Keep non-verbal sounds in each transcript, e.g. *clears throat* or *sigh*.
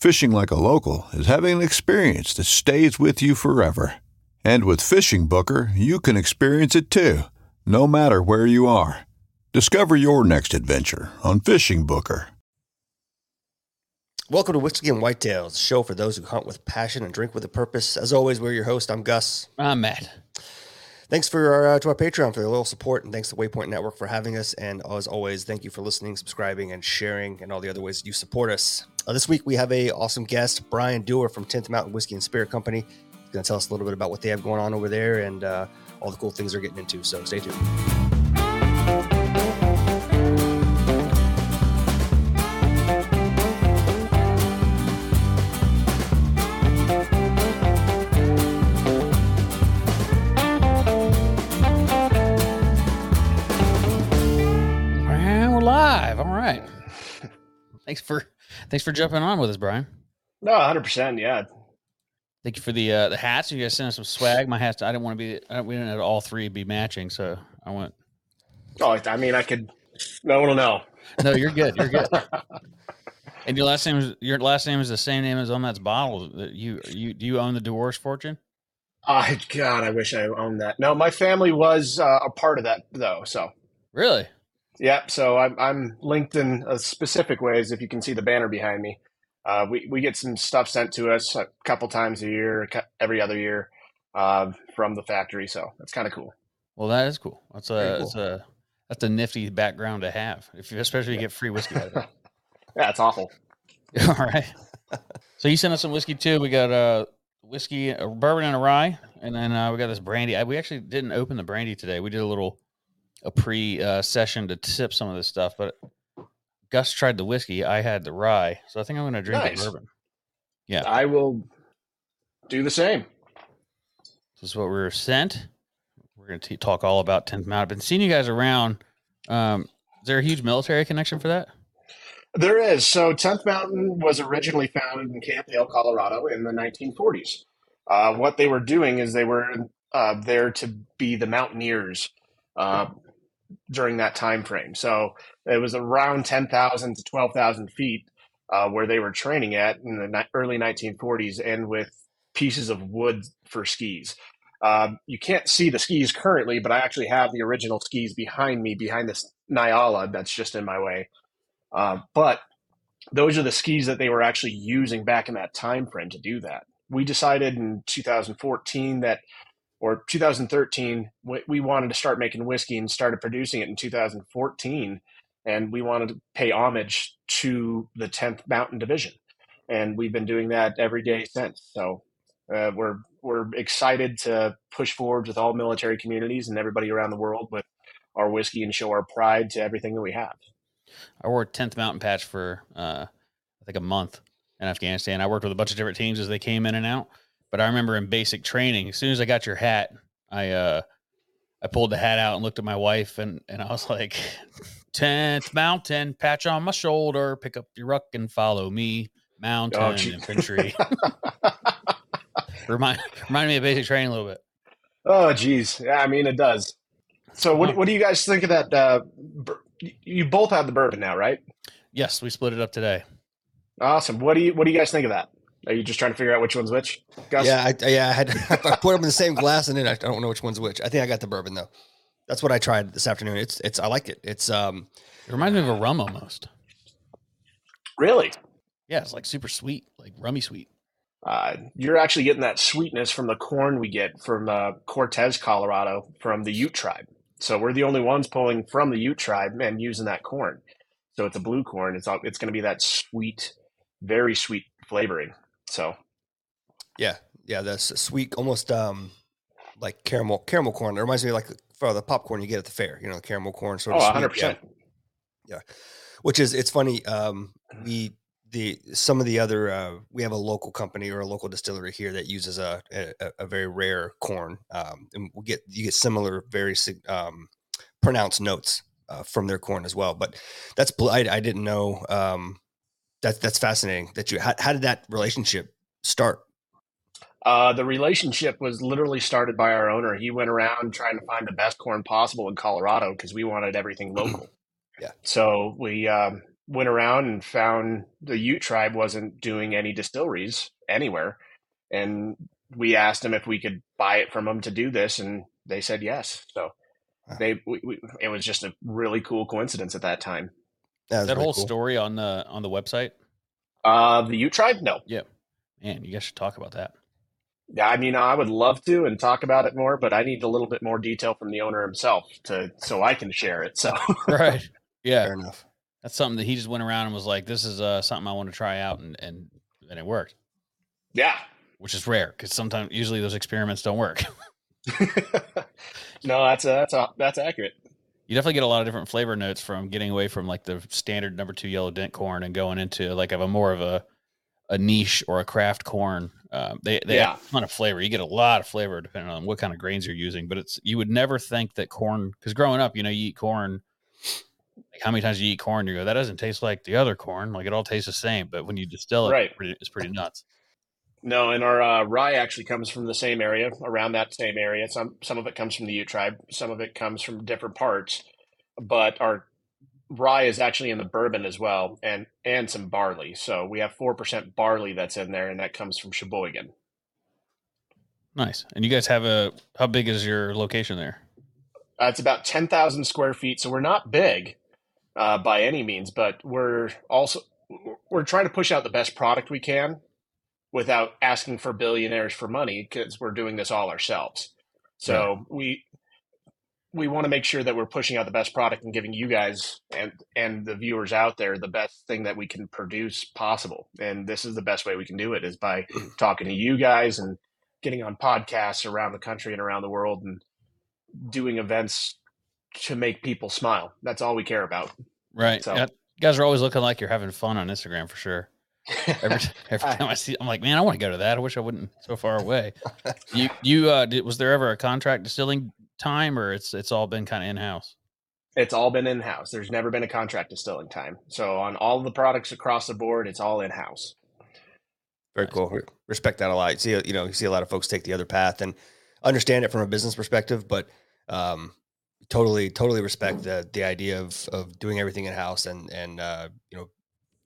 Fishing like a local is having an experience that stays with you forever. And with Fishing Booker, you can experience it too, no matter where you are. Discover your next adventure on Fishing Booker. Welcome to Whiskey and Whitetails, a show for those who hunt with passion and drink with a purpose. As always, we're your host. I'm Gus. I'm Matt. Thanks for our, uh, to our Patreon for the little support, and thanks to Waypoint Network for having us. And as always, thank you for listening, subscribing, and sharing, and all the other ways you support us. Uh, this week we have a awesome guest, Bryan Dewar from 10th Mountain Whiskey and Spirit Company. He's going to tell us a little bit about what they have going on over there and uh, all the cool things they're getting into. So stay tuned. Thanks for jumping on with us, Bryan. No, hundred percent. Yeah. Thank you for the uh, the hats. You guys sent us some swag. My hats. I didn't want to be. I, we didn't have all three be matching, so I went. Oh, I mean, I could. No one will know. No, you're good. You're good. *laughs* and your last name is your last name is the same name as on that bottle. That you you do you own the Dewar's fortune? Oh, God, I wish I owned that. No, my family was uh, a part of that though. So, Really? Yeah. So I'm I'm linked in a specific ways. If you can see the banner behind me, uh, we we get some stuff sent to us a couple times a year, every other year, uh, from the factory. So that's kind of cool. Well, that is cool. That's a Very that's a that's a nifty background to have. If you, especially if you get free whiskey out of it. *laughs* Yeah, it's awful. *laughs* All right. So you sent us some whiskey too. We got uh whiskey, a bourbon, and a rye, and then uh, we got this brandy. I, we actually didn't open the brandy today. We did a little a pre uh, session to sip some of this stuff, but Gus tried the whiskey. I had the rye, so I think I'm going to drink Nice. the bourbon. Yeah. I will do the same. This is what we were sent. We're going to talk all about 10th Mount. I've been seeing you guys around. Um, is there a huge military connection for that? There is. So 10th Mountain was originally founded in Camp Hale, Colorado in the 1940s. Uh, what they were doing is they were uh, there to be the mountaineers uh, during that time frame. So it was around 10,000 to 12,000 feet uh, where they were training at in the early 1940s and with pieces of wood for skis. Uh, you can't see the skis currently, but I actually have the original skis behind me, behind this Nyala that's just in my way. Uh, but those are the skis that they were actually using back in that time frame to do that. We decided in 2014 that, or 2013, we, wanted to start making whiskey and started producing it in 2014, and we wanted to pay homage to the 10th Mountain Division, and we've been doing that every day since. So uh, we're we're excited to push forward with all military communities and everybody around the world with our whiskey and show our pride to everything that we have. I wore 10th Mountain Patch for uh, I think a month in Afghanistan. I worked with a bunch of different teams as they came in and out. But I remember in basic training, as soon as I got your hat, I uh, I pulled the hat out and looked at my wife and and I was *laughs* like, 10th Mountain Patch on my shoulder, pick up your ruck and follow me, mountain Oh, infantry. *laughs* Remind reminded me of basic training a little bit. Oh, geez. Yeah, I mean, it does. So, what, what do you guys think of that? Uh, bur- you both have the bourbon now, right? Yes, we split it up today. Awesome. What do you What do you guys think of that? Are you just trying to figure out which one's which? Gus? Yeah, I, yeah, I had *laughs* I put them in the same glass, and then I don't know which one's which. I think I got the bourbon though. That's what I tried this afternoon. It's it's I like it. It's um It reminds me of a rum almost. Really? Yeah, it's like super sweet, like rummy sweet. Uh, you're actually getting that sweetness from the corn we get from uh, Cortez, Colorado, from the Ute tribe. So we're the only ones pulling from the Ute tribe and using that corn. So it's a blue corn. It's all, it's going to be that sweet, very sweet flavoring. So yeah yeah that's a sweet almost um like caramel caramel corn. It reminds me of like for the popcorn you get at the fair. You know, the caramel corn sort oh, of. 100 sweet, yeah. percent. which is it's funny um we the some of the other uh we have a local company or a local distillery here that uses a a, a very rare corn um and we get you get similar very um pronounced notes uh, from their corn as well but that's I, I didn't know um that's that's fascinating that you how, how did that relationship start Uh, the relationship was literally started by our owner. He went around trying to find the best corn possible in Colorado because we wanted everything local. Yeah. So we um, went around and found the Ute tribe wasn't doing any distilleries anywhere, and we asked them if we could buy it from them to do this, and they said yes. So Wow. they we, we, it was just a really cool coincidence at that time. That, that really whole cool. story on the on the website. Uh, the Ute tribe, no. Yeah, man, you guys should talk about that. Yeah, I mean, I would love to and talk about it more, but I need a little bit more detail from the owner himself to so I can share it. So *laughs* Right. Yeah. fair enough That's something that he just went around and was like, "This is uh, something I want to try out," and and and it worked, yeah, which is rare because sometimes usually those experiments don't work. *laughs* *laughs* no, that's a, that's a, that's accurate. You definitely get a lot of different flavor notes from getting away from like the standard number two yellow dent corn and going into like of a more of a a niche or a craft corn. Um, they they Yeah. have a ton of flavor. You get a lot of flavor depending on what kind of grains you're using. But it's you would never think that corn because growing up, you know, you eat corn. Like how many times you eat corn, you go, that doesn't taste like the other corn. Like it all tastes the same. But when you distill it, Right. it's, pretty, it's pretty nuts. No, and our uh, rye actually comes from the same area, around that same area. Some some of it comes from the Ute tribe, some of it comes from different parts, but our rye is actually in the bourbon as well, and and some barley. So we have four percent barley that's in there, and that comes from Sheboygan. Nice. And you guys have a how big is your location there? Uh, it's about ten thousand square feet, so we're not big uh, by any means, but we're also we're trying to push out the best product we can without asking for billionaires for money because we're doing this all ourselves. So we we want to make sure that we're pushing out the best product and giving you guys and and the viewers out there the best thing that we can produce possible. And this is the best way we can do it is by *clears throat* talking to you guys and getting on podcasts around the country and around the world and doing events to make people smile. That's all we care about. Right. So- Yeah, you guys are always looking like you're having fun on Instagram for sure. *laughs* Every every time I see, I'm like, man, I want to go to that. I wish I wouldn't so far away. You you uh, did, was there ever a contract distilling time, or it's it's all been kind of in house? It's all been in house. There's never been a contract distilling time. So on all the products across the board, it's all in house. Very Nice. cool. Respect that a lot. You see, you know, you see a lot of folks take the other path and understand it from a business perspective, but um, totally, totally respect the the idea of of doing everything in house and and uh, you know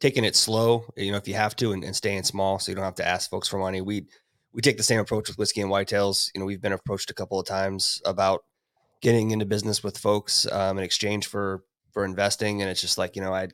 taking it slow. You know, if you have to, and, and staying small, so you don't have to ask folks for money. We we take the same approach with whiskey and whitetails. You know, we've been approached a couple of times about getting into business with folks um, in exchange for for investing, and it's just like you know, I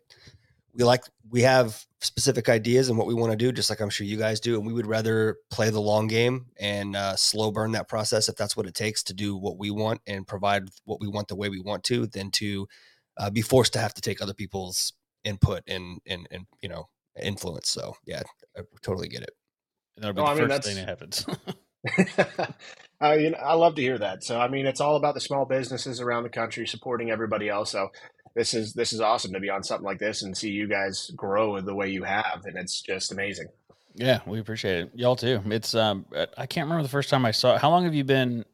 we like we have specific ideas and what we want to do just like i'm sure you guys do and we would rather play the long game and uh, slow burn that process if that's what it takes to do what we want and provide what we want the way we want to than to uh, be forced to have to take other people's input and and, and you know influence so yeah i totally get it And that'll be Oh, the I mean, first thing that happens. *laughs* I mean, I love to hear that. So I mean, it's all about the small businesses around the country supporting everybody else. So this is this is awesome to be on something like this and see you guys grow the way you have, and it's just amazing. yeah, we appreciate it. Y'all too. It's um, I can't remember the first time I saw. it. How long have you been?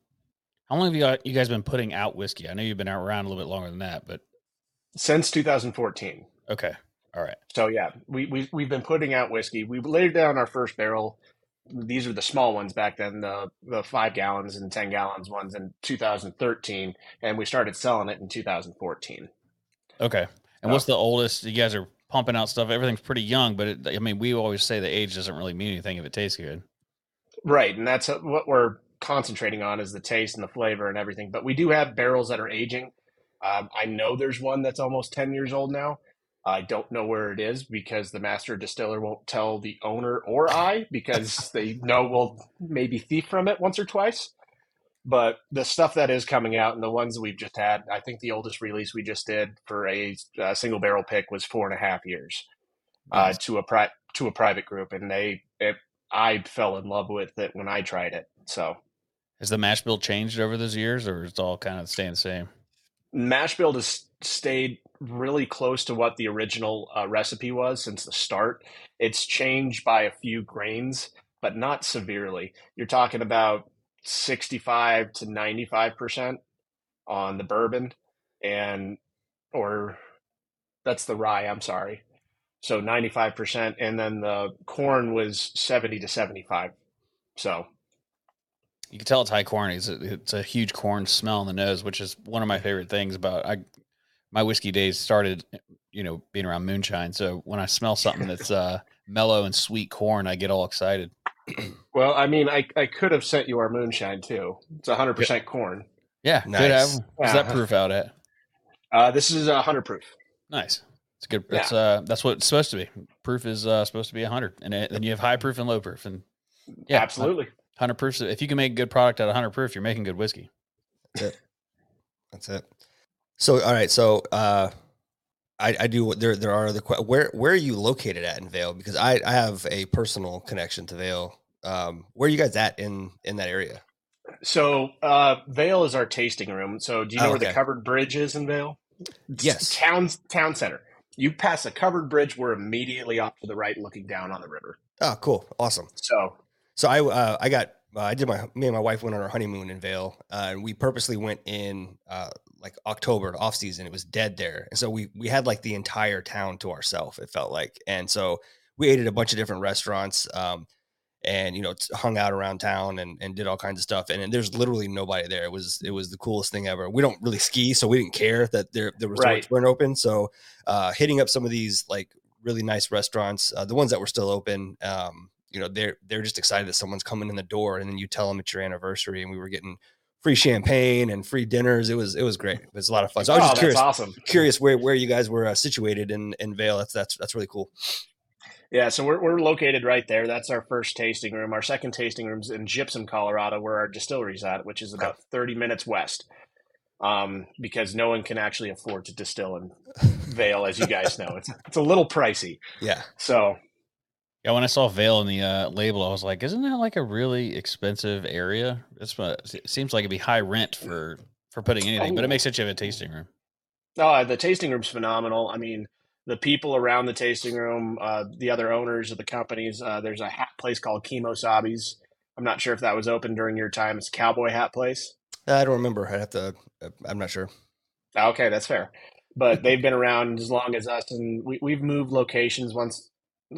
How long have you got, you guys been putting out whiskey? I know you've been around a little bit longer than that, but Since 2014. Okay, all right. So yeah, we, we we've been putting out whiskey. We laid down our first barrel these are the small ones back then, the the five gallons and ten gallons ones in 2013, and we started selling it in 2014. Okay. And what's the oldest? You guys are pumping out stuff. Everything's pretty young, but it, I mean, we always say the age doesn't really mean anything if it tastes good. Right, and that's what we're concentrating on is the taste and the flavor and everything. But we do have barrels that are aging. Um, I know there's one that's almost 10 years old now. I don't know where it is because the master distiller won't tell the owner or I because *laughs* they know we'll maybe thief from it once or twice. But the stuff that is coming out and the ones we've just had, I think the oldest release we just did for a, a single barrel pick was four and a half years uh, to a pri- to a private group, and they it, I fell in love with it when I tried it. So Has the mash bill changed over those years, or it's all kind of staying the same? Mash bill has stayed really close to what the original uh, recipe was since the start. It's changed by a few grains, but not severely. You're talking about 65 to 95% on the bourbon and or that's the rye, I'm sorry. So 95% and then the corn was 70 to 75. So You can tell it's high corn. It's a, it's a huge corn smell in the nose, which is one of my favorite things about I. My whiskey days started, you know, being around moonshine. So when I smell something that's uh, mellow and sweet corn, I get all excited. Well, I mean, I, I could have sent you our moonshine too. It's 100% corn. Yeah, Nice. good. Have, what's that proof out at? Uh, this is a 100 proof. Nice. It's good. That's uh, that's what it's supposed to be. Proof is uh, supposed to be hundred, and then you have high proof and low proof, and yeah, Absolutely. Hundred proof. If you can make a good product at hundred proof, you're making good whiskey. That's it. So, all right. So, uh, I, I do. There, there are other. que- Where, where are you located at in Vail? Because I, I have a personal connection to Vail. Um, where are you guys at in in that area? So, uh, Vail is our tasting room. So, do you know Oh, where the covered bridge is in Vail? Yes. Town, town center. You pass a covered bridge, we're immediately off to the right looking down on the river. Oh, cool, awesome. So, So I, uh, I got, uh, I did my, me and my wife went on our honeymoon in Vail, uh, and we purposely went in uh, like October off season. It was dead there, and so we we had like the entire town to ourselves. It felt like, and so we ate at a bunch of different restaurants. Um, and you know hung out around town and, and did all kinds of stuff and, and there's literally nobody there it was it was the coolest thing ever we don't really ski so we didn't care that there the resorts Right. weren't open so uh hitting up some of these like really nice restaurants uh, the ones that were still open um you know they're they're just excited that someone's coming in the door and then you tell them it's your anniversary and we were getting free champagne and free dinners it was it was great it was a lot of fun so i was oh, just curious awesome. curious where where you guys were uh, situated in in vail that's that's that's really cool Yeah, so we're, we're located right there. That's our first tasting room. Our second tasting room's in Gypsum, Colorado, where our distillery's at, which is about 30 minutes west. Um, because no one can actually afford to distill in *laughs* Vail, as you guys know. It's it's a little pricey. yeah So Yeah, when I saw Vail in the uh, label, I was like, "Isn't that like a really expensive area?" It's what it seems like it'd be high rent for for putting anything, but it Oh. makes sense you have a tasting room. Uh, the tasting room's phenomenal. I mean, the people around the tasting room, uh, the other owners of the companies. Uh, there's a hat place called Kemo Sabe's. I'm not sure if that was open during your time. It's a cowboy hat place. i don't remember i'd have to uh, i'm not sure Okay, that's fair. But they've been around as long as us, and we, we've moved locations once.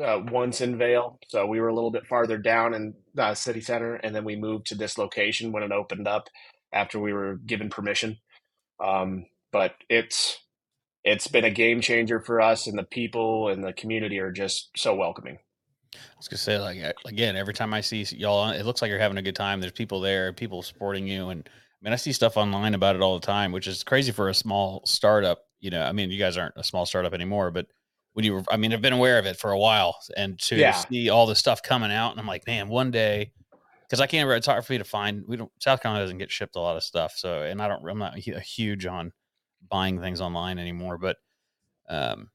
Uh, once in Vail, so we were a little bit farther down in uh, city center, and then we moved to this location when it opened up after we were given permission. Um, but it's it's been a game changer for us, and the people and the community are just so welcoming. I was gonna say, like again, every time I see y'all, it looks like you're having a good time. There's people there, people supporting you, and I mean, I see stuff online about it all the time, which is crazy for a small startup. You know, I mean, you guys aren't a small startup anymore, but when you were, I mean, I've been aware of it for a while, and to Yeah. see all the stuff coming out, and I'm like, man, one day, because I can't. It's hard for me to find. We don't. South Carolina doesn't get shipped a lot of stuff, so and I don't. I'm not hu- huge on buying things online anymore, but um,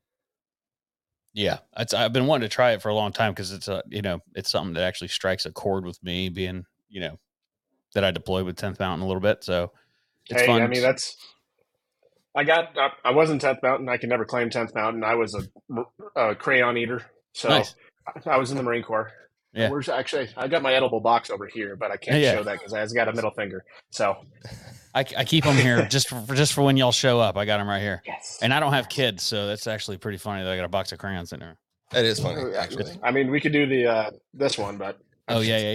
yeah, it's, I've been wanting to try it for a long time because it's a you know it's something that actually strikes a chord with me, being you know that I deployed with Tenth Mountain a little bit, so it's hey, fun. I mean, that's. I got. I, I wasn't tenth mountain. I can never claim tenth mountain. I was a, a crayon eater, so Nice. I was in the Marine Corps. Yeah. Where's actually? I got my edible box over here, but I can't Yeah. show that because I has got a middle finger. So *laughs* I, I keep them here *laughs* just for, for just for when y'all show up. I got them right here, yes. and I don't have kids, so that's actually pretty funny that I got a box of crayons in there. that is funny actually I mean, we could do the uh, this one, but Oh yeah, yeah,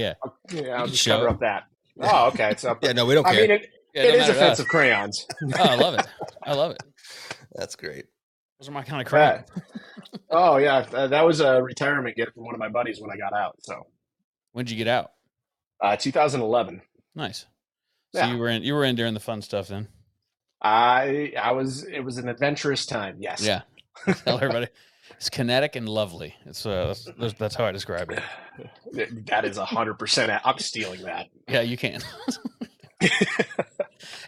yeah. Yeah, I'll just show cover it. up that. *laughs* Oh, okay. So Yeah, no, we don't I care. mean, it, yeah it don't is matter to us. offensive crayons. Oh, I love it. I love it. *laughs* That's great. Those are my kind of crap. oh yeah, that was a retirement gift from one of my buddies when I got out. So when did you get out? uh, 2011. Nice. So Yeah. you were in you were in during the fun stuff then. I I was it was an adventurous time. Yes. Yeah. Tell *laughs* everybody. It's kinetic and lovely. It's uh that's, that's- that's how I describe it. That is hundred percent. I'm stealing that. Yeah, you can. *laughs*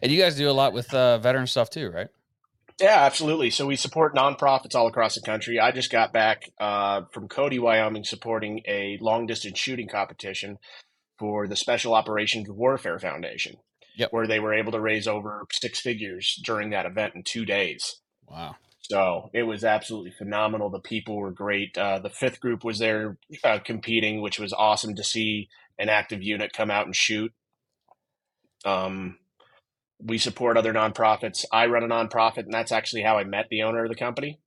and you guys do a lot with uh, veteran stuff too, right? Yeah, absolutely. So we support nonprofits all across the country. I just got back uh, from Cody, Wyoming, supporting a long distance shooting competition for the Special Operations Warrior Foundation, Yep. where they were able to raise over six figures during that event in two days. Wow. So it was absolutely phenomenal. The people were great. Uh, the fifth group was there uh, competing, which was awesome to see an active unit come out and shoot. Um, we support other nonprofits. I run a nonprofit, and that's actually how I met the owner of the company.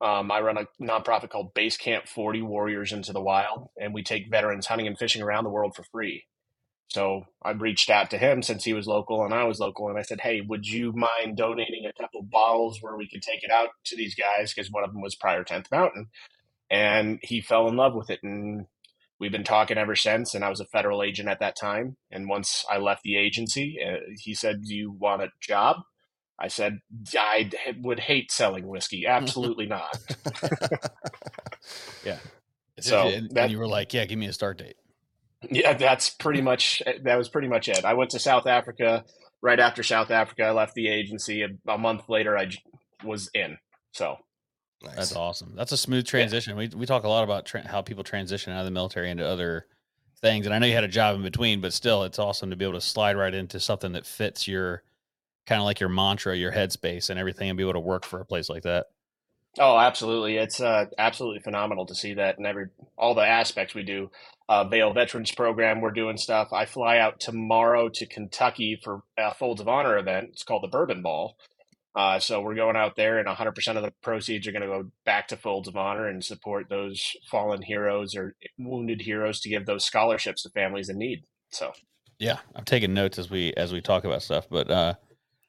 Um, I run a nonprofit called Base Camp 40 Warriors into the Wild, and we take veterans hunting and fishing around the world for free. So I reached out to him since he was local and I was local, and I said, "Hey, would you mind donating a couple bottles where we could take it out to these guys?" Because one of them was Prior Tenth Mountain, and he fell in love with it, and we've been talking ever since. And I was a federal agent at that time, and once I left the agency, uh, he said, "Do you want a job?" I said, "I would hate selling whiskey. Absolutely *laughs* not." Yeah. *laughs* So, and, and you were like, "Yeah, give me a start date." Yeah, that's pretty much that was pretty much it. I went to South Africa right after South Africa. I left the agency a, a month later. I j- was in. So Nice. That's awesome. That's a smooth transition. We we talk a lot about tra- how people transition out of the military into other things, and I know you had a job in between, but still, it's awesome to be able to slide right into something that fits your kind of like your mantra, your headspace, and everything, and be able to work for a place like that. Oh, absolutely! It's uh, absolutely phenomenal to see that and every all the aspects we do. Uh, Vail Veterans Program, we're doing stuff. I fly out tomorrow to Kentucky for a Folds of Honor event. It's called the Bourbon Ball. Uh, so we're going out there, and 100% of the proceeds are going to go back to Folds of Honor and support those fallen heroes or wounded heroes to give those scholarships to families in need. So Yeah, I'm taking notes as we as we talk about stuff. But uh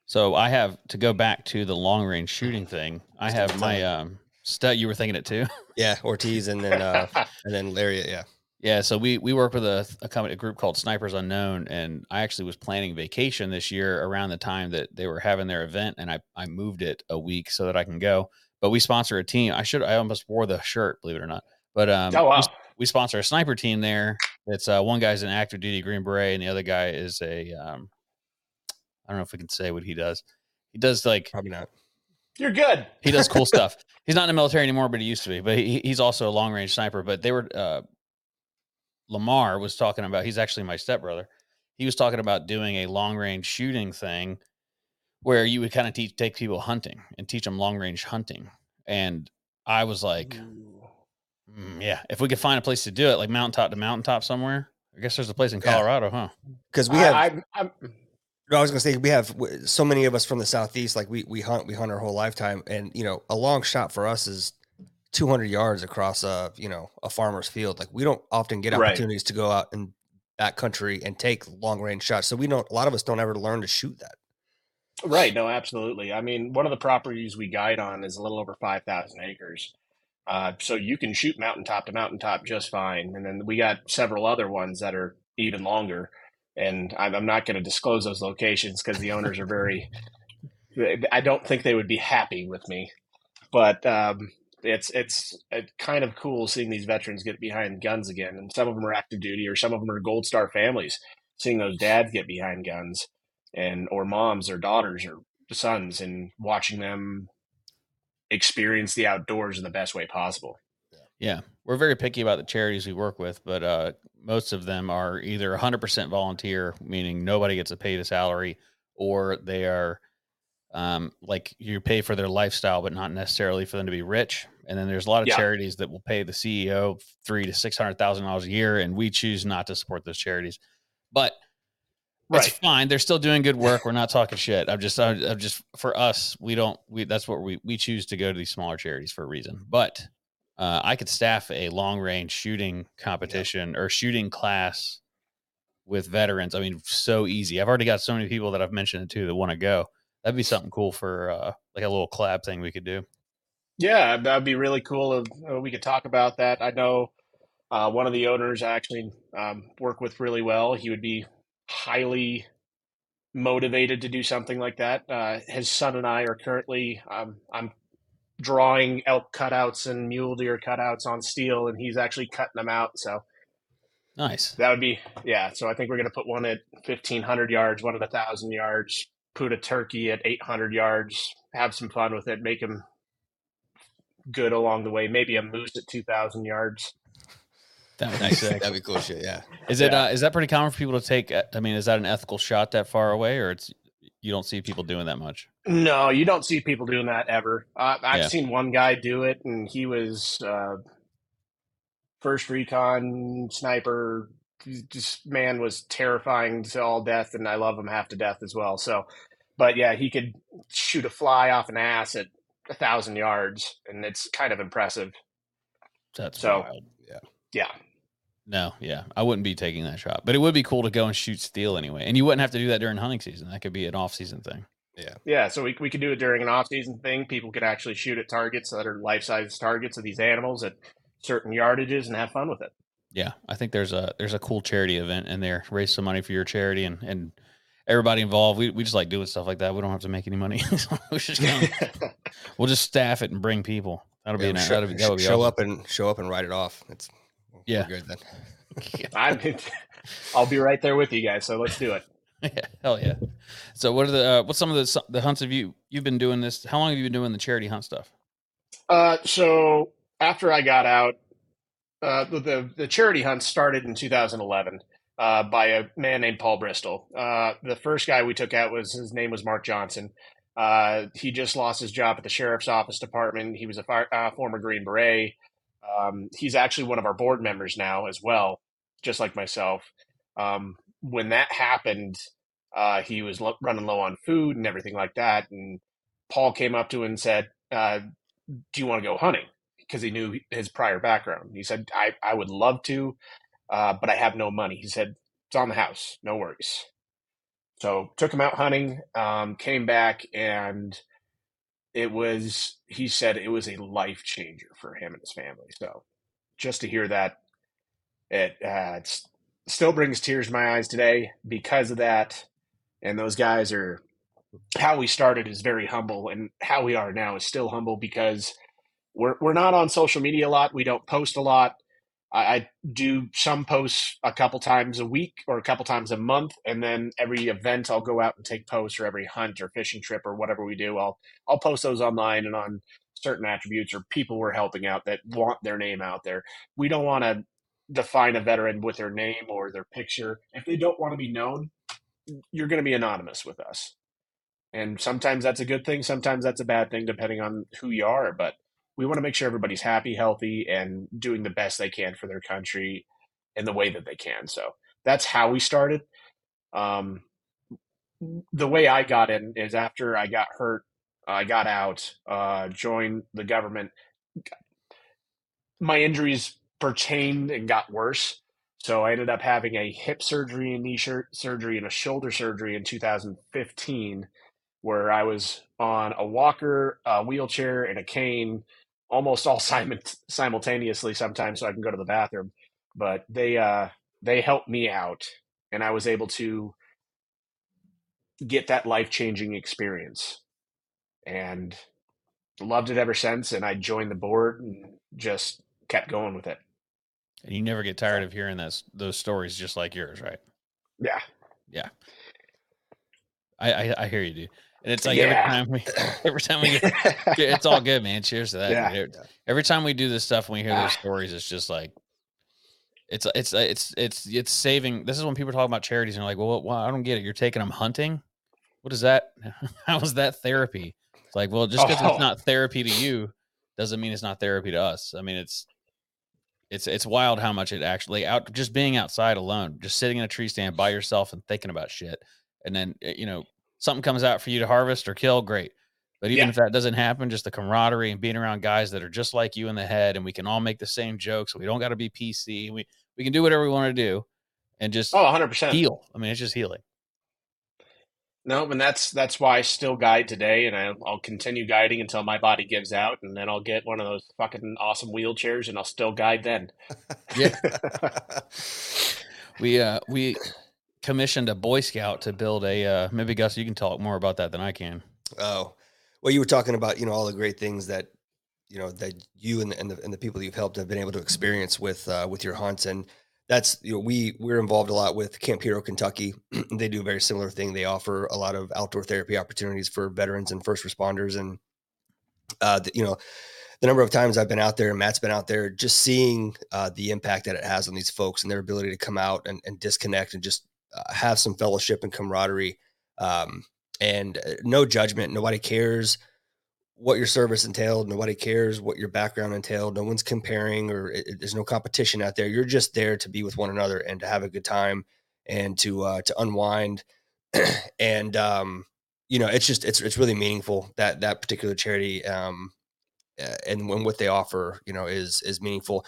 so I have to go back to the long range shooting thing. I have my um stud. You were thinking it too. yeah, Ortiz and then uh *laughs* and then Lariat, yeah. Yeah, so we we work with a, a company, a group called Snipers Unknown, and I actually was planning vacation this year around the time that they were having their event, and I I moved it a week so that I can go. But we sponsor a team. I should I almost wore the shirt, believe it or not. But um, oh wow, we, we sponsor a sniper team there. It's uh, one guy's an active duty Green Beret, and the other guy is a um, I don't know if we can say what he does. He does like Probably not. you're good. he does cool *laughs* stuff. He's not in the military anymore, but he used to be. But he, he's also a long range sniper. But they were uh, Lamar was talking about. He's actually my stepbrother. He was talking about doing a long range shooting thing, where you would kind of teach take people hunting and teach them long range hunting. And I was like, "Mm, yeah, if we could find a place to do it, like mountaintop to mountaintop somewhere. I guess there's a place in Yeah. Colorado, huh? Because we have I, I, I'm, No, I was gonna say we have so many of us from the southeast. Like we we hunt we hunt our whole lifetime, and you know a long shot for us is 200 yards across a you know a farmer's field. Like we don't often get Right. opportunities to go out in that country and take long range shots. So we don't. A lot of us don't ever learn to shoot that. Right. No, absolutely. I mean, one of the properties we guide on is a little over 5,000 acres. Uh, so you can shoot mountaintop to mountaintop just fine. And then we got several other ones that are even longer. And I'm, I'm not going to disclose those locations because the owners are very, *laughs* I don't think they would be happy with me. But um, it's it's kind of cool seeing these veterans get behind guns again. And some of them are active duty or some of them are Gold Star families, seeing those dads get behind guns and or moms or daughters or sons and watching them experience the outdoors in the best way possible. Yeah, we're very picky about the charities we work with, but uh, most of them are either 100% volunteer, meaning nobody gets a paid a salary, or they are um, like you pay for their lifestyle, but not necessarily for them to be rich. And then there's a lot of Yeah. charities that will pay the CEO three to six hundred thousand dollars a year, and we choose not to support those charities. But it's Right. fine; they're still doing good work. We're not talking shit. I'm just, I'm, I'm just for us, we don't. We that's what we we choose to go to these smaller charities for a reason. But uh, I could staff a long range shooting competition or shooting class with veterans. I mean, so easy. I've already got so many people that I've mentioned it to that want to go. That'd be something cool for uh, like a little collab thing we could do. Yeah, that'd be really cool. If, uh, we could talk about that. I know uh, one of the owners I actually um, work with really well. He would be highly motivated to do something like that. Uh, his son and I are currently, um, I'm drawing elk cutouts and mule deer cutouts on steel, and he's actually cutting them out. So Nice. that would be, yeah. So I think we're going to put one at 1,500 yards, one at a 1,000 yards, put a turkey at 800 yards, have some fun with it, make him good along the way. Maybe a moose at 2,000 yards. That would *laughs* be sick. That'd be cool shit. Yeah. Is it Yeah. uh, is that pretty common for people to take? uh, I mean, is that an ethical shot that far away, or it's you don't see people doing that much? No, you don't see people doing that ever. Uh, I've Yeah. seen one guy do it, and he was uh, first recon sniper. This man was terrifying to all death, and I love him half to death as well. So, but yeah, he could shoot a fly off an ass at a thousand yards, and it's kind of impressive. That's So- wild. Yeah, No, yeah, I wouldn't be taking that shot, but it would be cool to go and shoot steel anyway, and you wouldn't have to do that during hunting season. That could be an off season thing. Yeah, yeah. So we we could do it during an off season thing. People could actually shoot at targets that are life size targets of these animals at certain yardages and have fun with it. Yeah, I think there's a there's a cool charity event in there. Raise some money for your charity and and everybody involved. We we just like doing stuff like that. We don't have to make any money. *laughs* We should just go. *laughs* we'll just staff it and bring people. That'll be Yeah, an, show, that'll be, that would be show awesome. up and show up and write it off. It's we're Yeah. good then. *laughs* I'm, I'll be right there with you guys. So let's do it. yeah, hell yeah. So what are the uh, what's some of the the hunts have you you've been doing this? How long have you been doing the charity hunt stuff? Uh, so after I got out, uh, the, the charity hunt started in 2011 uh, by a man named Paul Bristol. Uh, the first guy we took out was his name was Mark Johnson. Uh, he just lost his job at the sheriff's office department. He was a fire, uh, former Green Beret. Um, he's actually one of our board members now as well, just like myself. Um, when that happened, uh, he was lo- running low on food and everything like that. And Paul came up to him and said, do you want to go hunting? Because he knew his prior background. He said, I, I would love to, uh, but I have no money. He said, it's on the house, no worries. So took him out hunting, um, came back, and it was, he said it was a life changer for him and his family. So just to hear that, it, uh, still brings tears to my eyes today because of that. And those guys are how we started is very humble, and how we are now is still humble because we're we're not on social media a lot. We don't post a lot. I, I do some posts a couple times a week or a couple times a month, and then every event I'll go out and take posts, or every hunt or fishing trip or whatever we do, I'll I'll post those online and on certain attributes or people we're helping out that want their name out there. We don't want to define a veteran with their name or their picture. If they don't want to be known, you're going to be anonymous with us. And sometimes that's a good thing, sometimes that's a bad thing, depending on who you are. But we want to make sure everybody's happy, healthy, and doing the best they can for their country in the way that they can. So that's how we started. Um, the way I got in is after I got hurt, I got out, uh, joined the government. My injuries pertained and got worse. So I ended up having a hip surgery, a knee sur- surgery, and a shoulder surgery in 2015, where I was on a walker, a wheelchair, and a cane, almost all *laughs* sim- simultaneously. Sometimes, so I can go to the bathroom. But they uh, they helped me out, and I was able to get that life changing experience, and loved it ever since. And I joined the board and just kept going with it. And you never get tired of hearing those those stories just like yours, right? Yeah. I I, I hear you, dude. And it's like Yeah. *laughs* every time we every time we get it's all good, man. Cheers to that. Yeah. Every- time we do this stuff and we hear those Ah. stories, it's just like it's it's it's it's it's saving. This is when people talk about charities and they're like, well, well, I don't get it. You're taking them hunting. What is that? *laughs* How is that therapy? It's like, well, just because Oh. it's not therapy to you doesn't mean it's not therapy to us. I mean, it's it's it's wild how much it actually out just being outside alone, just sitting in a tree stand by yourself and thinking about shit, and then eh, you know something comes out for you to harvest or kill, great. But even Yeah. if that doesn't happen, just the camaraderie and being around guys that are just like you in the head, and we can all make the same jokes. We don't got to be PC. We we can do whatever we want to do, and just Oh, 100 percent. heal. I mean, it's just healing. No, and that's that's why I still guide today, and I'll, I'll continue guiding until my body gives out, and then I'll get one of those fucking awesome wheelchairs, and I'll still guide then. Yeah. *laughs* We uh we commissioned a Boy Scout to build a. uh Maybe Gus, you can talk more about that than I can. Oh, well, you were talking about you know all the great things that you know that you and the, and the, and the people you've helped have been able to experience with uh, with your hunts, and that's you know we we're involved a lot with Camp Hero Kentucky. *clears throat* they do a very similar thing. They offer a lot of outdoor therapy opportunities for veterans and first responders, and uh, the, you know the number of times I've been out there and Matt's been out there, just seeing uh, the impact that it has on these folks and their ability to come out and, and disconnect and just uh, have some fellowship and camaraderie. Um, and uh, no judgment. Nobody cares what your service entailed. Nobody cares what your background entailed. No one's comparing or it, it- there's no competition out there. You're just there to be with one another and to have a good time and to uh, to unwind. *clears throat* and um, you know, it's just it's it's really meaningful that that particular charity um, and when what they offer, you know, is is meaningful.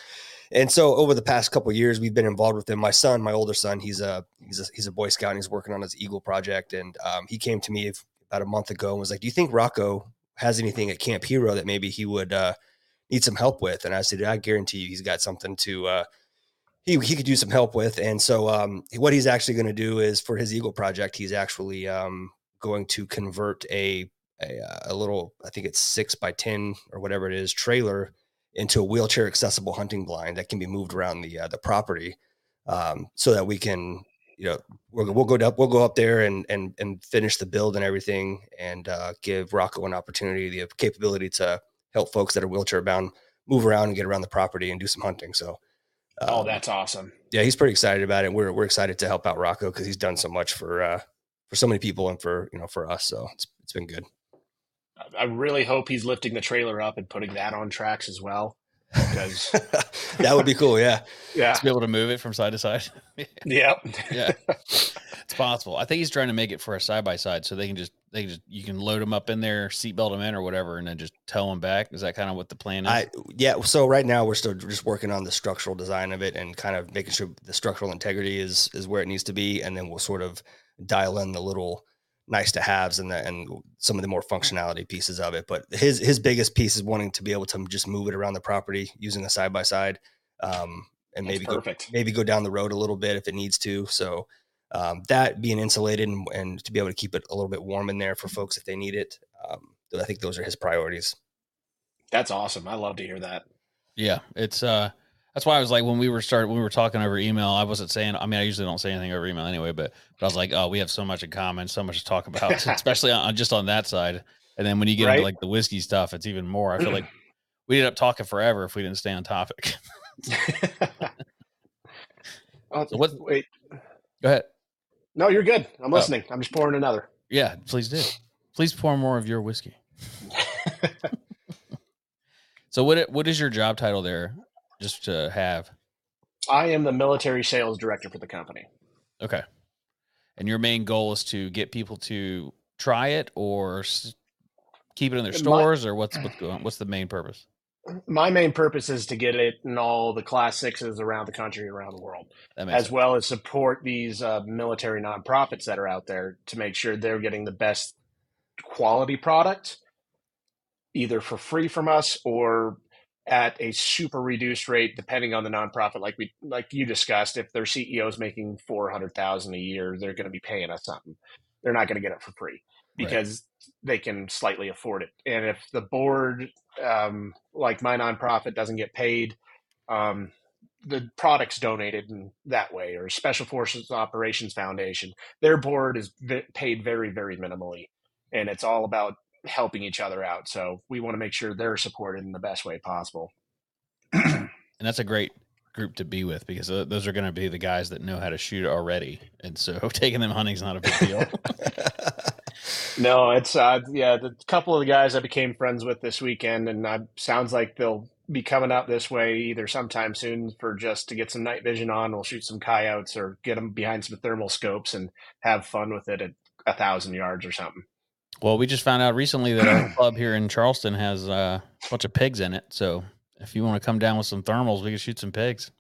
And so over the past couple years, we've been involved with them. My son, my older son, he's a he's a he's a Boy Scout and he's working on his Eagle project. And um, he came to me about a month ago and was like, "Do you think Rocco has anything at Camp Hero that maybe he would uh, need some help with?" And I said, "I guarantee you, he's got something to uh, he he could use some help with." And so um, what he's actually going to do is for his Eagle project, he's actually um, going to convert a a, uh, a little, I think it's six by ten or whatever it is, trailer into a wheelchair accessible hunting blind that can be moved around the uh, the property, um, so that we can, you know, we'll, we'll go up, we'll go up there and and and finish the build and everything, and uh, give Rocco an opportunity, the capability to help folks that are wheelchair bound move around and get around the property and do some hunting. So, oh, um, that's awesome. yeah, he's pretty excited about it. We're we're excited to help out Rocco because he's done so much for uh, for so many people and for you know for us. So it's it's been good. I- I really hope he's lifting the trailer up and putting that on tracks as well, because *laughs* that would be cool. Yeah. yeah, To be able to move it from side to side. *laughs* yep, yeah, it's possible. I think he's trying to make it for a side by side, so they can just they can just you can load them up in there, seatbelt them in or whatever, and then just tow them back. Is that kind of what the plan is? I yeah. So right now we're still just working on the structural design of it and kind of making sure the structural integrity is is where it needs to be, and then we'll sort of dial in the little nice to haves and the and some of the more functionality pieces of it. But his his biggest piece is wanting to be able to just move it around the property using a side by side, um, and That's maybe go, maybe go down the road a little bit if it needs to. So um, that being insulated and, and to be able to keep it a little bit warm in there for folks if they need it. Um, I think those are his priorities. That's awesome. I love to hear that. Yeah, it's uh that's why I was like when we were start when we were talking over email, I wasn't saying I mean I usually don't say anything over email anyway, but but I was like, oh, we have so much in common, so much to talk about, *laughs* especially on just on that side. And then when you get Right. into like the whiskey stuff, it's even more. I feel like *clears throat* we ended up talking forever if we didn't stay on topic. *laughs* oh, So what- Wait, Go ahead. no, you're good. I'm Oh. listening. I'm just pouring another. Yeah, please do. Please pour more of your whiskey. *laughs* So what what is your job title there? Just to have. I am the military sales director for the company. Okay. And your main goal is to get people to try it or s- keep it in their My- stores or what's what's going what's the main purpose? My main purpose is to get it in all the class sixes around the country, around the world. As sense. well as support these uh, military nonprofits that are out there to make sure they're getting the best quality product, either for free from us or at a super reduced rate, depending on the nonprofit. Like we, like you discussed, if their CEO is making four hundred thousand a year, they're going to be paying us something. They're not going to get it for free Right. because they can slightly afford it. And if the board, um, like my nonprofit, doesn't get paid, um, the products donated in that way or special forces operations foundation their board is v- paid very very minimally and it's all about helping each other out so we want to make sure they're supported in the best way possible *clears throat* And that's a great group to be with because those are going to be the guys that know how to shoot already. And so *laughs* taking them hunting is not a big deal. *laughs* no it's uh yeah the couple of the guys i became friends with this weekend and uh, sounds like they'll be coming up this way either sometime soon for just to get some night vision on we'll shoot some coyotes or get them behind some thermal scopes and have fun with it at a thousand yards or something Well, we just found out recently that our club here in Charleston has uh, a bunch of pigs in it. So if you want to come down with some thermals, we can shoot some pigs.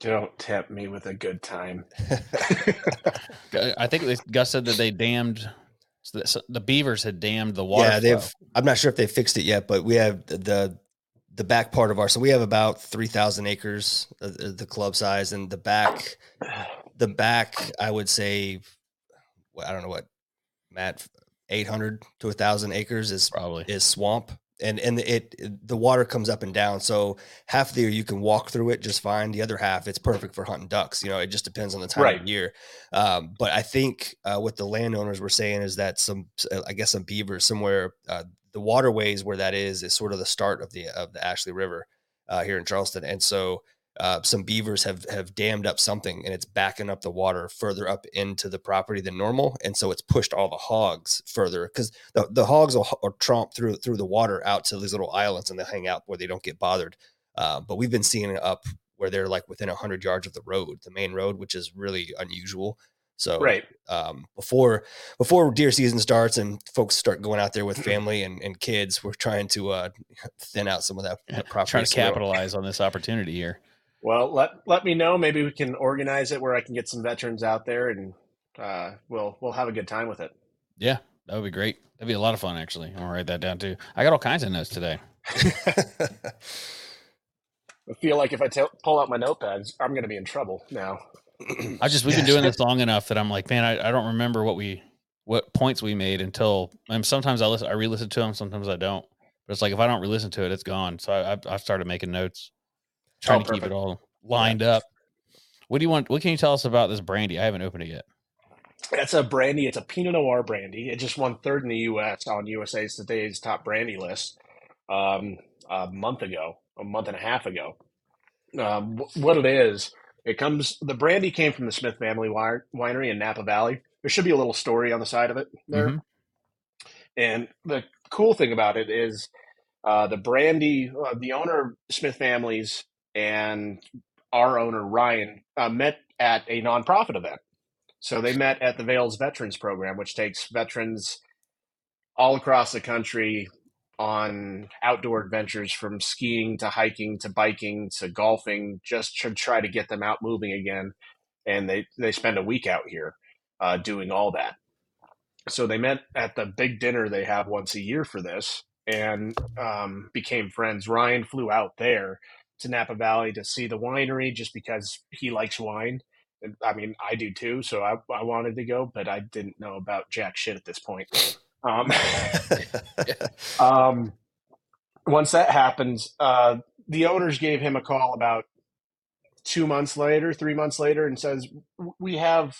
Don't tempt me with a good time. *laughs* I think Gus said that they dammed so the, so the beavers had dammed the water. yeah, they've. I'm not sure if they fixed it yet, but we have the the, the back part of our. So we have about three thousand acres, uh, uh, the club size, and the back, the back. I would say, well, I don't know what, Matt, eight hundred to a thousand acres is probably. is swamp. And and it, it- the water comes up and down. So half of the year you can walk through it just fine. The other half it's perfect for hunting ducks. You know it just depends on the time Right. of year. Um, but i think uh, what the landowners were saying is that some uh, i guess some beavers somewhere uh, the waterways where that is is sort of the start of the of the ashley river uh, here in charleston. And so uh, some beavers have have dammed up something and it's backing up the water further up into the property than normal. And so it's pushed all the hogs further because the, the hogs will, will tromp through through the water out to these little islands and they hang out where they don't get bothered. Uh, but we've been seeing it up where they're like within 100 yards of the road the main road which is really unusual. So Right. um, before before deer season starts and folks start going out there with family and, and kids we're trying to uh, thin out some of that, that property Trying to capitalize on this opportunity here. Well, let let me know. Maybe we can organize it where I can get some veterans out there, and uh, we'll we'll have a good time with it. Yeah, that would be great. That'd be a lot of fun, actually. I'm gonna write that down too. I got all kinds of notes today. *laughs* I feel like if I t- pull out my notepads, I'm going to be in trouble now. I just we've been doing this long enough that I'm like, man, I, I don't remember what we what points we made until. And sometimes I listen, I re-listen to them, sometimes I don't. But it's like if I don't re-listen to it, it's gone. So I, I've started making notes, trying Oh, to keep it all lined up. What do you want? What can you tell us about this brandy? I haven't opened it yet. It's a brandy. It's a Pinot Noir brandy. It just won third in the U.S. on USA Today's top brandy list um, a month ago, a month and a half ago. Um, what it is, it comes. The brandy came from the Smith Family Wi- Winery in Napa Valley. There should be a little story on the side of it there. Mhm. And the cool thing about it is uh, the brandy, uh, the owner, of Smith Families, and our owner, Ryan, uh, met at a nonprofit event. So they met at the Vail's Veterans Program, which takes veterans all across the country on outdoor adventures from skiing to hiking to biking to golfing, just to try to get them out moving again. And they, they spend a week out here uh, doing all that so they met at the big dinner they have once a year for this and um, became friends. Ryan flew out there to Napa Valley to see the winery just because he likes wine. I mean, I do too, so I, I wanted to go, but I didn't know about jack shit at this point. Um, *laughs* um, once that happens, uh, the owners gave him a call about two months later, three months later, and says, "We have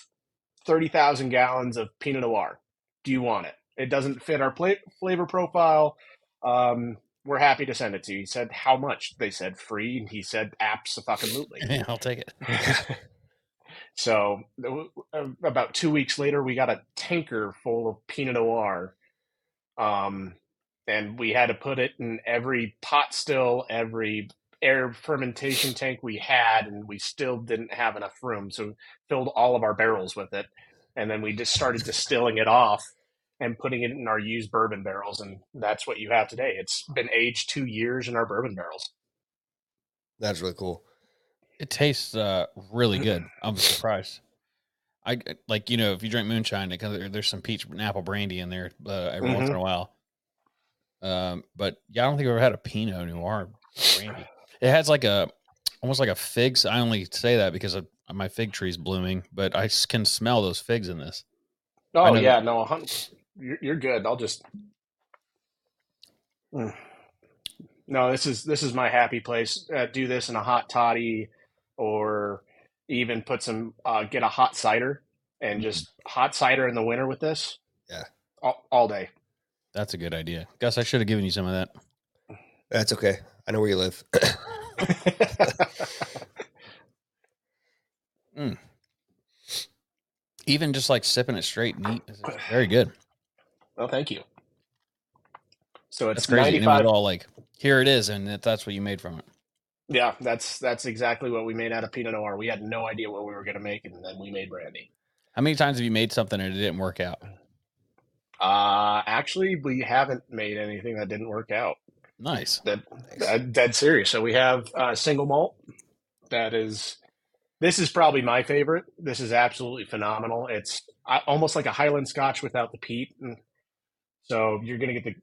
thirty thousand gallons of Pinot Noir. Do you want it? It doesn't fit our pla- flavor profile. Um, we're happy to send it to you." He said, "How much?" They said, "Free." And he said, "Absolutely." Yeah, *laughs* I'll take it. *laughs* so uh, about two weeks later, we got a tanker full of Pinot Noir, um, and we had to put it in every pot still, every air fermentation tank we had, and we still didn't have enough room, so filled all of our barrels with it, and then we just started distilling it off and putting it in our used bourbon barrels, and that's what you have today. It's been aged two years in our bourbon barrels. That's really cool. It tastes uh, really good. I'm surprised. I like you know if you drink moonshine, it, there- there's some peach and apple brandy in there uh, every once in a while. Um, but yeah, I don't think I've ever had a Pinot Noir brandy. It has like a almost like a figs. I only say that because of, my fig tree's blooming, but I can smell those figs in this. Oh know yeah, no, a hun- you're, you're good. I'll just. Mm. No, this is this is my happy place. Uh, do this in a hot toddy, or even put some uh, get a hot cider and just hot cider in the winter with this. Yeah. all, all day. That's a good idea, Gus. I should have given you some of that. That's okay. I know where you live. *laughs* *laughs* Even just like sipping it straight neat, *coughs* very good. Oh, thank you. So it's That's crazy. ninety And it all like here it is, and that- that's what you made from it. Yeah, that's that's exactly what we made out of Pinot Noir. We had no idea what we were going to make, and then we made brandy. How many times have you made something and it didn't work out? Uh, actually, we haven't made anything that didn't work out. Nice. That, that dead serious. So we have uh, single malt. That is, this is probably my favorite. This is absolutely phenomenal. It's uh, almost like a Highland Scotch without the peat, and so you're going to get the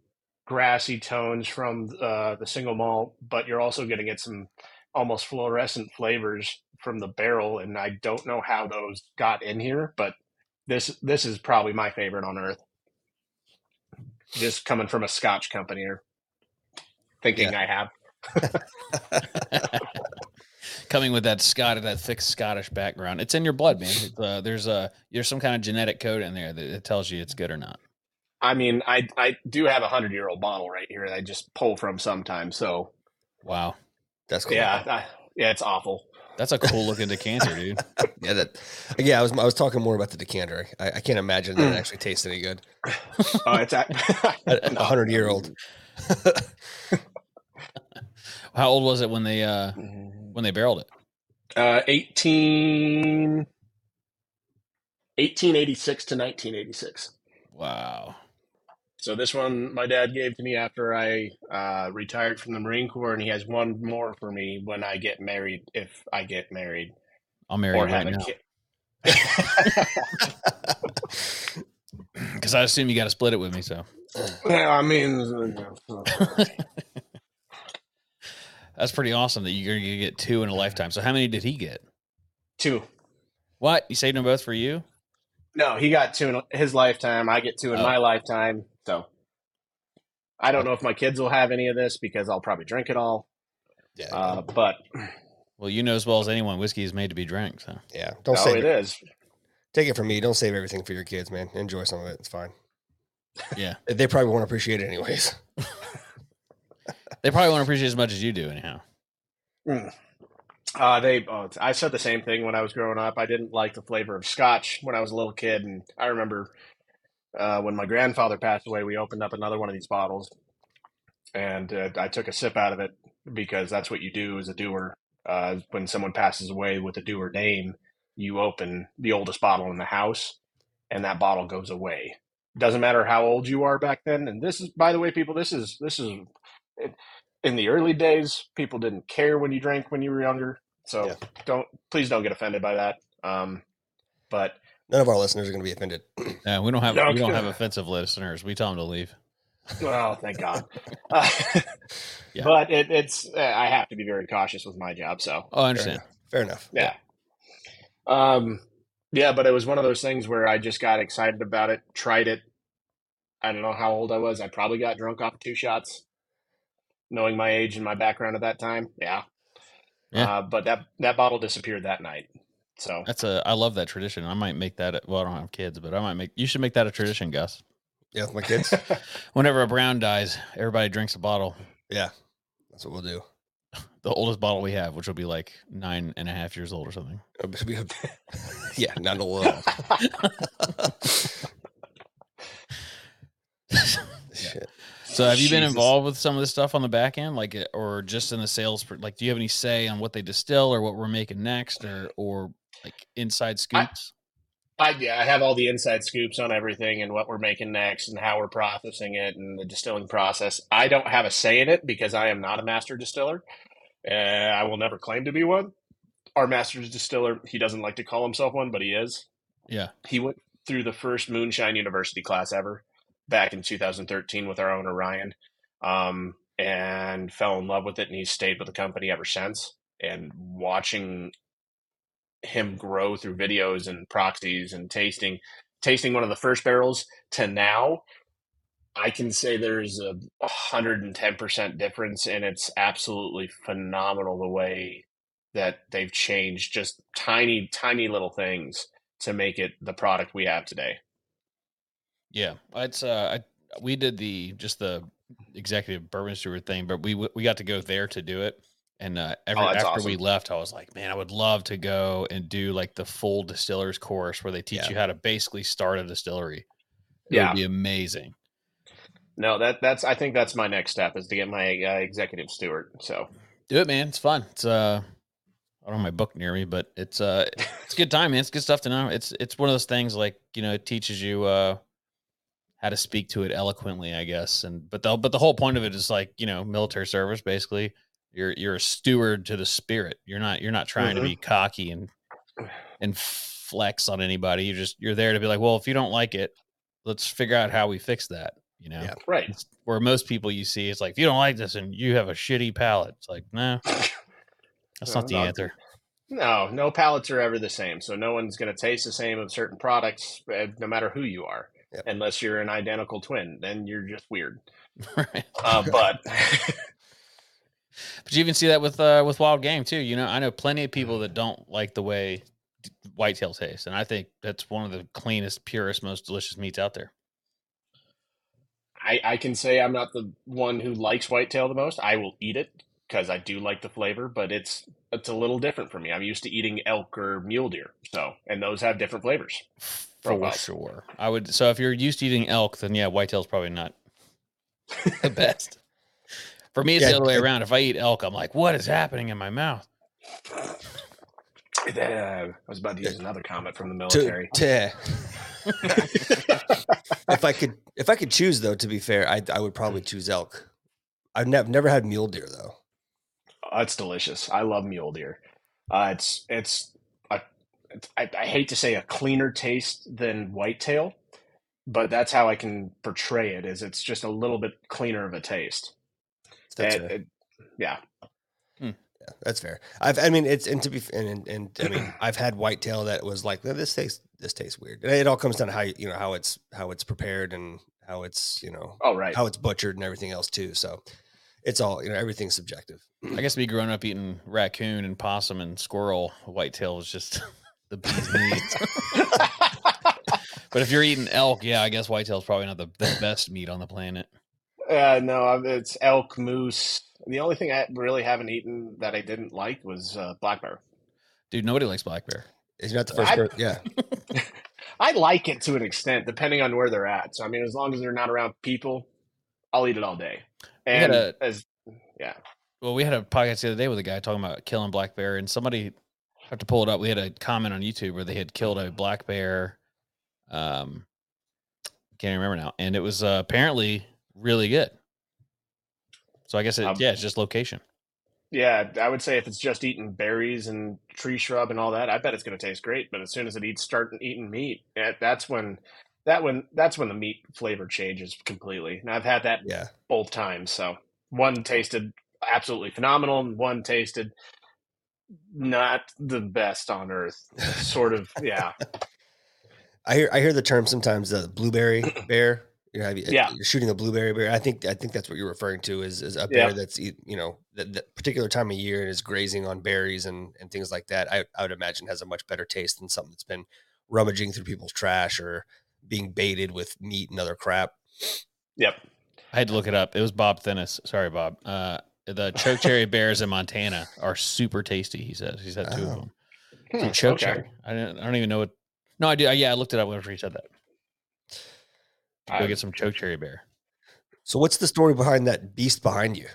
grassy tones from uh, the single malt, but you're also going to get some almost fluorescent flavors from the barrel. And I don't know how those got in here, but this this is probably my favorite on earth. Just coming from a Scotch company or thinking I have. *laughs* Coming with that Scott, that thick Scottish background, it's in your blood, man. It's, uh, there's a there's some kind of genetic code in there that tells you it's good or not. I mean, I I do have a hundred year old bottle right here that I just pull from sometimes. So Wow, That's cool. yeah, I, yeah, it's awful. that's a cool looking *laughs* decanter, dude. Yeah, that. Yeah, I was I was talking more about the decanter. I, I can't imagine that it actually tastes any good. *laughs* Oh, it's a, *laughs* A a hundred year old. How old was it when they uh when they barreled it? uh, 18, 1886 to 1986. Wow. So this one my dad gave to me after I uh, retired from the Marine Corps, and he has one more for me when I get married, if I get married I'll marry or you have right a now kid. because *laughs* I assume you got to split it with me. So Well, I mean, *laughs* that's pretty awesome that you're gonna get two in a lifetime. So how many did he get? two. What you saved them both for you? No, he got two in his lifetime. I get two in Oh. my lifetime. So I don't know if my kids will have any of this because I'll probably drink it all. Yeah, Uh, but Well, you know as well as anyone, whiskey is made to be drank. So yeah. Don't no, save it it. is. Take it from me. Don't save everything for your kids, man. Enjoy some of it. It's fine. yeah, They probably won't appreciate it anyways. *laughs* *laughs* they probably won't appreciate it as much as you do, anyhow. Mm. Uh, they. Oh, I said the same thing when I was growing up. I didn't like the flavor of Scotch when I was a little kid, and I remember uh, when my grandfather passed away. We opened up another one of these bottles, and uh, I took a sip out of it because that's what you do as a Dewar. Uh, when someone passes away with a Dewar name, you open the oldest bottle in the house, and that bottle goes away. Doesn't matter how old you are back then. And this is, by the way, people. This is this is. in the early days, people didn't care when you drank when you were younger. So Yeah. don't please don't get offended by that. Um, but None of our listeners are going to be offended. *clears throat* Yeah, we don't have No, we don't have offensive listeners. We tell them to leave. well, thank God. *laughs* Uh, *laughs* Yeah. But it, it's uh, I have to be very cautious with my job. So Oh, I understand. Fair enough. yeah, um, yeah. But it was one of those things where I just got excited about it, tried it. I don't know how old I was. I probably got drunk off two shots, knowing my age and my background at that time. Yeah. Yeah. Uh, but that that bottle disappeared that night. So That's a I love that tradition. I might make that. A, well, I don't have kids, but I might make. You should make that a tradition, Gus. Yeah, with my kids. *laughs* Whenever a brown dies, everybody drinks a bottle. yeah, that's what we'll do. *laughs* The oldest bottle we have, which will be like nine and a half years old or something. *laughs* Yeah, not a little. Shit. So, have you been Jesus. involved with some of this stuff on the back end, like, uh, or just in the sales? Like, do you have any say on what they distill or what we're making next, or or like inside scoops? I yeah, I have all the inside scoops on everything and what we're making next and how we're processing it and the distilling process. I don't have a say in it because I am not a master distiller. Uh, I will never claim to be one. Our master distiller, he doesn't like to call himself one, but he is. yeah. He went through the first Moonshine University class ever back in 2013 with our owner Ryan, um, and fell in love with it, and he's stayed with the company ever since. And watching him grow through videos and proxies and tasting, tasting one of the first barrels to now, I can say there's a 110% difference, and it's absolutely phenomenal the way that they've changed just tiny, tiny little things to make it the product we have today. Yeah, it's uh, I, we did the just the executive bourbon steward thing, but we we got to go there to do it. And uh, every Oh, after we left, I was like, man, I would love to go and do like the full distillers course where they teach Yeah. you how to basically start a distillery. It Yeah. would be amazing. No, that that's I think that's my next step is to get my uh, executive steward. So Do it, man. It's fun. It's uh, I don't have my book near me, but it's uh, it's a good time, man. It's good stuff to know. It's it's one of those things like you know, it teaches you uh, how to speak to it eloquently, I guess. And but the but the whole point of it is like you know military service basically. You're you're a steward to the spirit. You're not you're not trying Mhm. to be cocky and and flex on anybody. You're just you're there to be like, well, if you don't like it, let's figure out how we fix that. You know, Yeah. Right. It's- where most people you see, it's like if you don't like this and you have a shitty palate, it's like no, that's No, not the not- answer. No, no palates are ever the same. So no one's going to taste the same of certain products, eh, no matter who you are, Yep. unless you're an identical twin. Then you're just weird. *laughs* right. Uh, but *laughs* But you even see that with uh, with wild game too. You know, I know plenty of people that don't like the way whitetail tastes, and I think that's one of the cleanest, purest, most delicious meats out there. I, I can say I'm not the one who likes whitetail the most. I will eat it because I do like the flavor, but it's it's a little different for me. I'm used to eating elk or mule deer, so and those have different flavors. For Profiles. sure, I would. So if you're used to eating elk, then yeah, whitetail's probably not *laughs* the best. For me, it's Yeah, the other way around. If I eat elk, I'm like, what is happening in my mouth? Uh, I was about to use another comment from the military. to- if I could, if I could choose, though, to be fair, I I would probably choose elk. I've never never had mule deer though. Oh, it's delicious. I love mule deer. Uh, it's it's a, it's I, I hate to say a cleaner taste than whitetail, but that's how I can portray it. Is it's just a little bit cleaner of a taste. That's And fair. it- yeah, Yeah, that's fair. I've, I mean, it's and to be and, and and I mean, I've had whitetail that was like "Eh, this tastes this tastes weird. And it all comes down to how you you know how it's how it's prepared and how it's you know oh right. how it's butchered and everything else too. So it's all you know everything's subjective. I guess me growing up eating raccoon and possum and squirrel, whitetail was just *laughs* the bee's knees. *laughs* but if you're eating elk, yeah, I guess whitetail's probably not the, the best meat on the planet. Uh, no, it's elk, moose. The only thing I really haven't eaten that I didn't like was uh, black bear. Dude, nobody likes black bear. Is not the first I-. Yeah, *laughs* I like it to an extent, depending on where they're at. So I mean, as long as they're not around people, I'll eat it all day. And gotta- as yeah, Well, we had a podcast the other day with a guy talking about killing black bear, and somebody I have to pull it up. We had a comment on YouTube where they had killed a black bear. Um, can't remember now, and it was uh, apparently really good. So I guess it, Um, yeah, it's just location. yeah, I would say if it's just eating berries and tree shrub and all that, I bet it's going to taste great. But as soon as it eats start eating meat, that's when that when that's when the meat flavor changes completely. And I've had that yeah. both times. So one tasted absolutely phenomenal, and one tasted not the best on earth. Sort of, yeah. *laughs* I hear I hear the term sometimes the blueberry *clears throat* bear. You know, have you- Yeah. you're shooting a blueberry bear. I think I think that's what you're referring to is, is a Yeah. bear that's you know that, that particular time of year and is grazing on berries and and things like that. I, I would imagine has a much better taste than something that's been rummaging through people's trash or being baited with meat and other crap. Yep. I had to look it up. It was Bob Thinnis. Sorry, Bob. Uh, the choke cherry *laughs* bears in Montana are super tasty. He says he's had two of Oh. them. Hmm, Some choke okay. cherry. I don't. I don't even know what. No, I do. Yeah, I looked it up whenever he said that. Go I- get some choke cherry bear. So what's the story behind that beast behind you?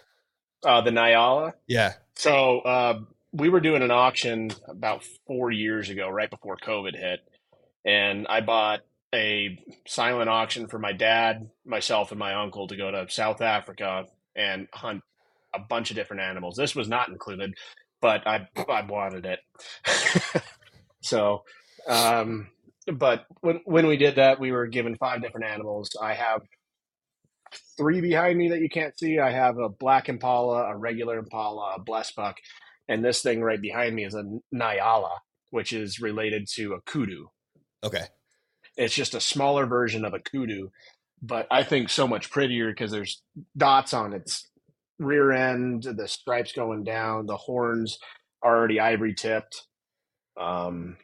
Uh, the Nyala. Yeah. So uh, we were doing an auction about four years ago, right before COVID hit, and I bought a silent auction for my dad, myself, and my uncle to go to South Africa and hunt a bunch of different animals. This was not included, but I I wanted it. *laughs* so, um, but when when we did that, we were given five different animals. I have three behind me that you can't see. I have a black impala, a regular impala, a blesbuck, and this thing right behind me is a Nyala, which is related to a kudu. Okay. It's just a smaller version of a kudu, but I think so much prettier because there's dots on its rear end, the stripes going down, the horns are already ivory tipped. Um,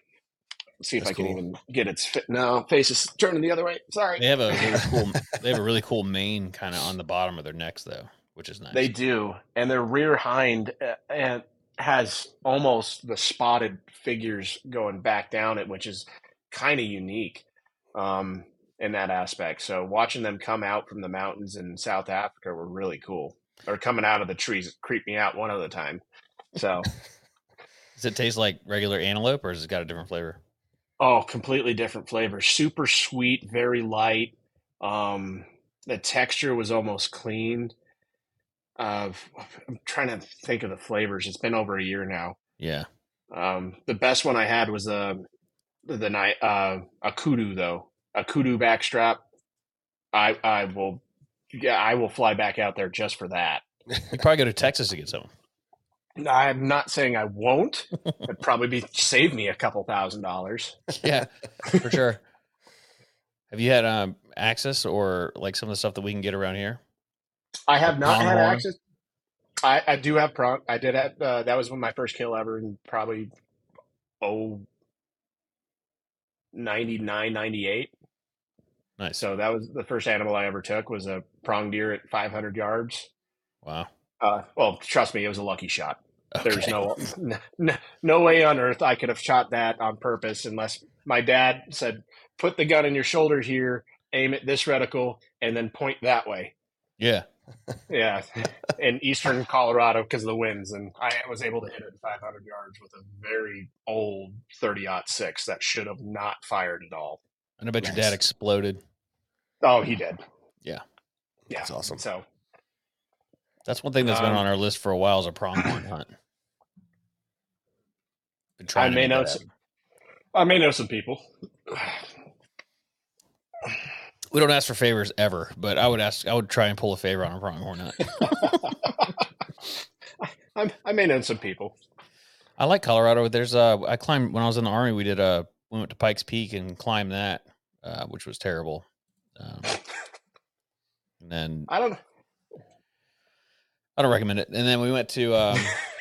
see if That's I can cool. even get its fit. No, face is turning the other way. Sorry. They have a really *laughs* cool. They have a really cool mane kind of on the bottom of their necks, though, which is nice. They do, and their rear hind uh, and has almost the spotted figures going back down it, which is kind of unique um, in that aspect. So watching them come out from the mountains in South Africa were really cool. Or coming out of the trees creeped me out one other time. So *laughs* Does it taste like regular antelope, or has it got a different flavor? Oh, completely different flavor. Super sweet, very light. Um, the texture was almost clean. Uh, I'm trying to think of the flavors. It's been over a year now. Yeah. Um, the best one I had was uh, the the night uh, a kudu though a kudu backstrap. I I will yeah I will fly back out there just for that. *laughs* You probably go to Texas to get some. I'm not saying I won't. It'd probably be save me a couple thousand dollars. *laughs* Yeah, for sure. Have you had um, axis or like some of the stuff that we can get around here? I have not had Pronghorn? axis. I, I do have prong. I did have uh, that was when my first kill ever, and probably oh 99, 98. Nice. So that was the first animal I ever took was a prong deer at 500 yards. wow. Uh, well, trust me, it was a lucky shot. There's no, *laughs* no no way on earth I could have shot that on purpose unless my dad said, "Put the gun in your shoulder here, aim at this reticle, and then point that way." Yeah. Yeah, *laughs* in eastern Colorado because of the winds, and I was able to hit it 500 yards with a very old 30 six that should have not fired at all. And I bet your dad exploded. Oh, he did. Yeah. Yeah, That's awesome. So That's one thing that's been Um, on our list for a while is a pronghorn hunt. Been I trying to may know some. I may know some people. We don't ask for favors ever, but I would ask. I would try and pull a favor on a pronghorn *laughs* hunt. I, I may know some people. I like Colorado. There's uh, I climbed when I was in the army. We did a we went to Pikes Peak and climbed that, uh, which was terrible. Um, and then I don't. I don't recommend it. And then we went to um, *laughs*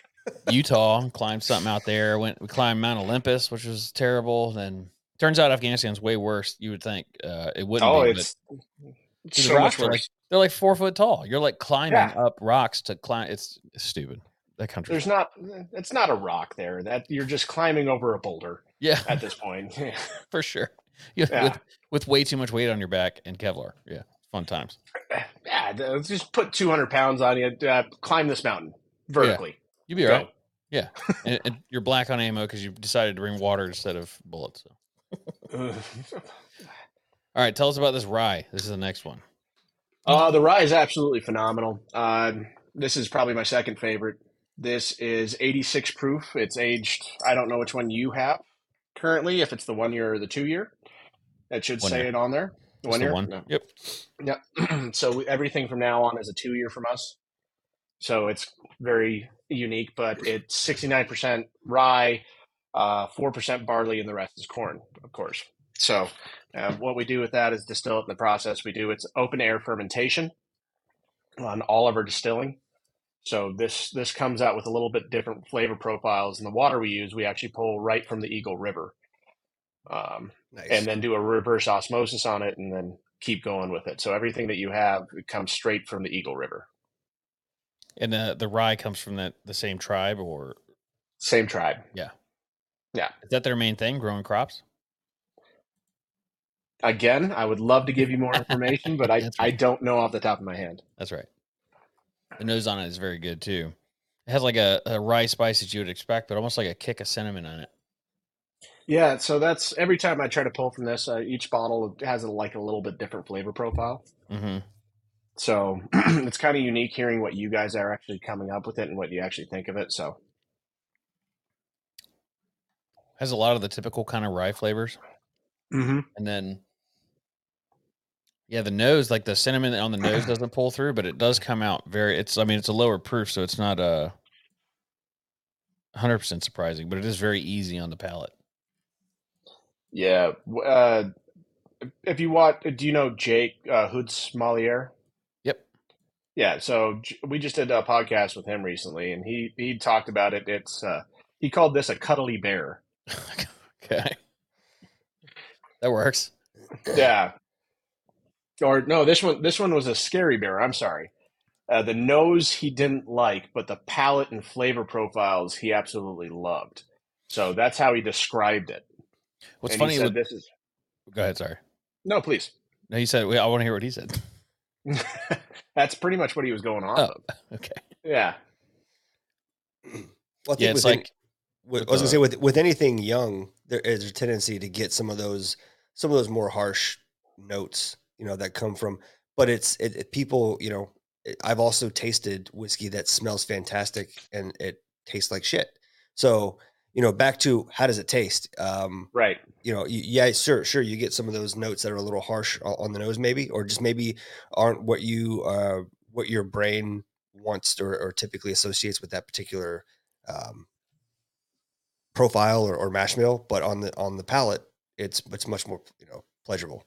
Utah, climbed something out there. Went we climbed Mount Olympus, which was terrible. Then turns out Afghanistan's way worse. You would think uh, it wouldn't. Oh, be, it's, Dude, the so much are like they're like four foot tall. You're like climbing Yeah. up rocks to climb. It's, it's stupid. That country. There's not. It's not a rock there. That you're just climbing over a boulder yeah, at this point. *laughs* *laughs* for sure. You Yeah. with with way too much weight on your back and Kevlar. Yeah, fun times. yeah, th- just put 200 pounds on you. Uh, climb this mountain vertically. You'll be all right. Yeah, and, and you're black on ammo because you decided to bring water instead of bullets. So. *laughs* All right, tell us about this rye. This is the next one. Uh, the rye is absolutely phenomenal. Uh, this is probably my second favorite. This is 86 proof. It's aged. I don't know which one you have currently. If it's the one year or the two year, it should One say year. it on there. The one the year. one. No. Yep. Yep. *clears throat* so we- everything from now on is a two year from us. So it's very unique, but it's 69% rye, uh, 4% barley, and the rest is corn, of course. So uh, what we do with that is distill it in the process. We do it's open air fermentation on all of our distilling. So this this comes out with a little bit different flavor profiles. And the water we use, we actually pull right from the Eagle River. Um, Nice. and then do a reverse osmosis on it and then keep going with it. So everything that you have comes straight from the Eagle River. And the the rye comes from that the same tribe, or Same tribe. Yeah. Yeah. Is that their main thing? Growing crops. Again, I would love to give you more *laughs* information, but I, That's I don't know off the top of my hand. That's right. The nose on it is very good too. It has like a, a rye spice that you would expect, but almost like a kick of cinnamon on it. Yeah, so that's every time I try to pull from this, uh, each bottle has a, like a little bit different flavor profile. Mm-hmm. So *clears throat* it's kind of unique hearing what you guys are actually coming up with it and what you actually think of it. So Has a lot of the typical kind of rye flavors, mm-hmm. and then yeah, the nose, like the cinnamon on the nose, doesn't pull through, but it does come out very. It's I mean it's a lower proof, so it's not a hundred percent surprising, but it is very easy on the palate. yeah. Uh, if you want, do you know Jake uh, Hoods Moliere? Yeah, so we just did a podcast with him recently, and he he talked about it. It's uh, he called this a cuddly bear. *laughs* okay, that works. Yeah. Or no, this one this one was a scary bear. I'm sorry. Uh, the nose he didn't like, but the palate and flavor profiles he absolutely loved. So that's how he described it. What's and funny? He said With, this is go ahead. Sorry. no, please. No, he said. I want to hear what he said. *laughs* that's pretty much what he was going off Oh, of. okay. Yeah. Well, I think Yeah, it's within- like with, with I was gonna the- say with with anything young, there is a tendency to get some of those some of those more harsh notes you know, that come from, but it's it, it people, you know, I've also tasted whiskey that smells fantastic and it tastes like shit. So, you know, back to how does it taste? Um, Right. you know, yeah, sure, sure, you get some of those notes that are a little harsh on the nose, maybe, or just maybe aren't what you uh, what your brain wants or, or typically associates with that particular um, profile or, or mash bill. But on the on the palate, it's it's much more you know pleasurable.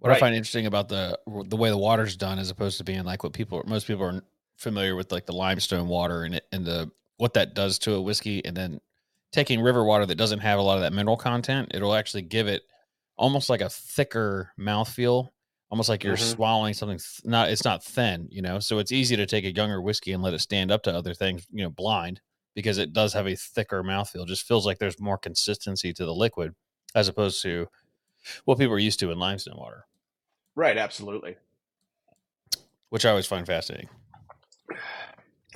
What I find interesting about the the way the water's done, as opposed to being like what people most people are familiar with, like the limestone water and it and the what that does to a whiskey, and then taking river water that doesn't have a lot of that mineral content, it'll actually give it almost like a thicker mouthfeel, almost like you're Mhm. swallowing something. Th- not it's not thin, you know. So it's easy to take a younger whiskey and let it stand up to other things, you know, blind because it does have a thicker mouthfeel. Just feels like there's more consistency to the liquid as opposed to what people are used to in limestone water Right. Absolutely. which I always find fascinating.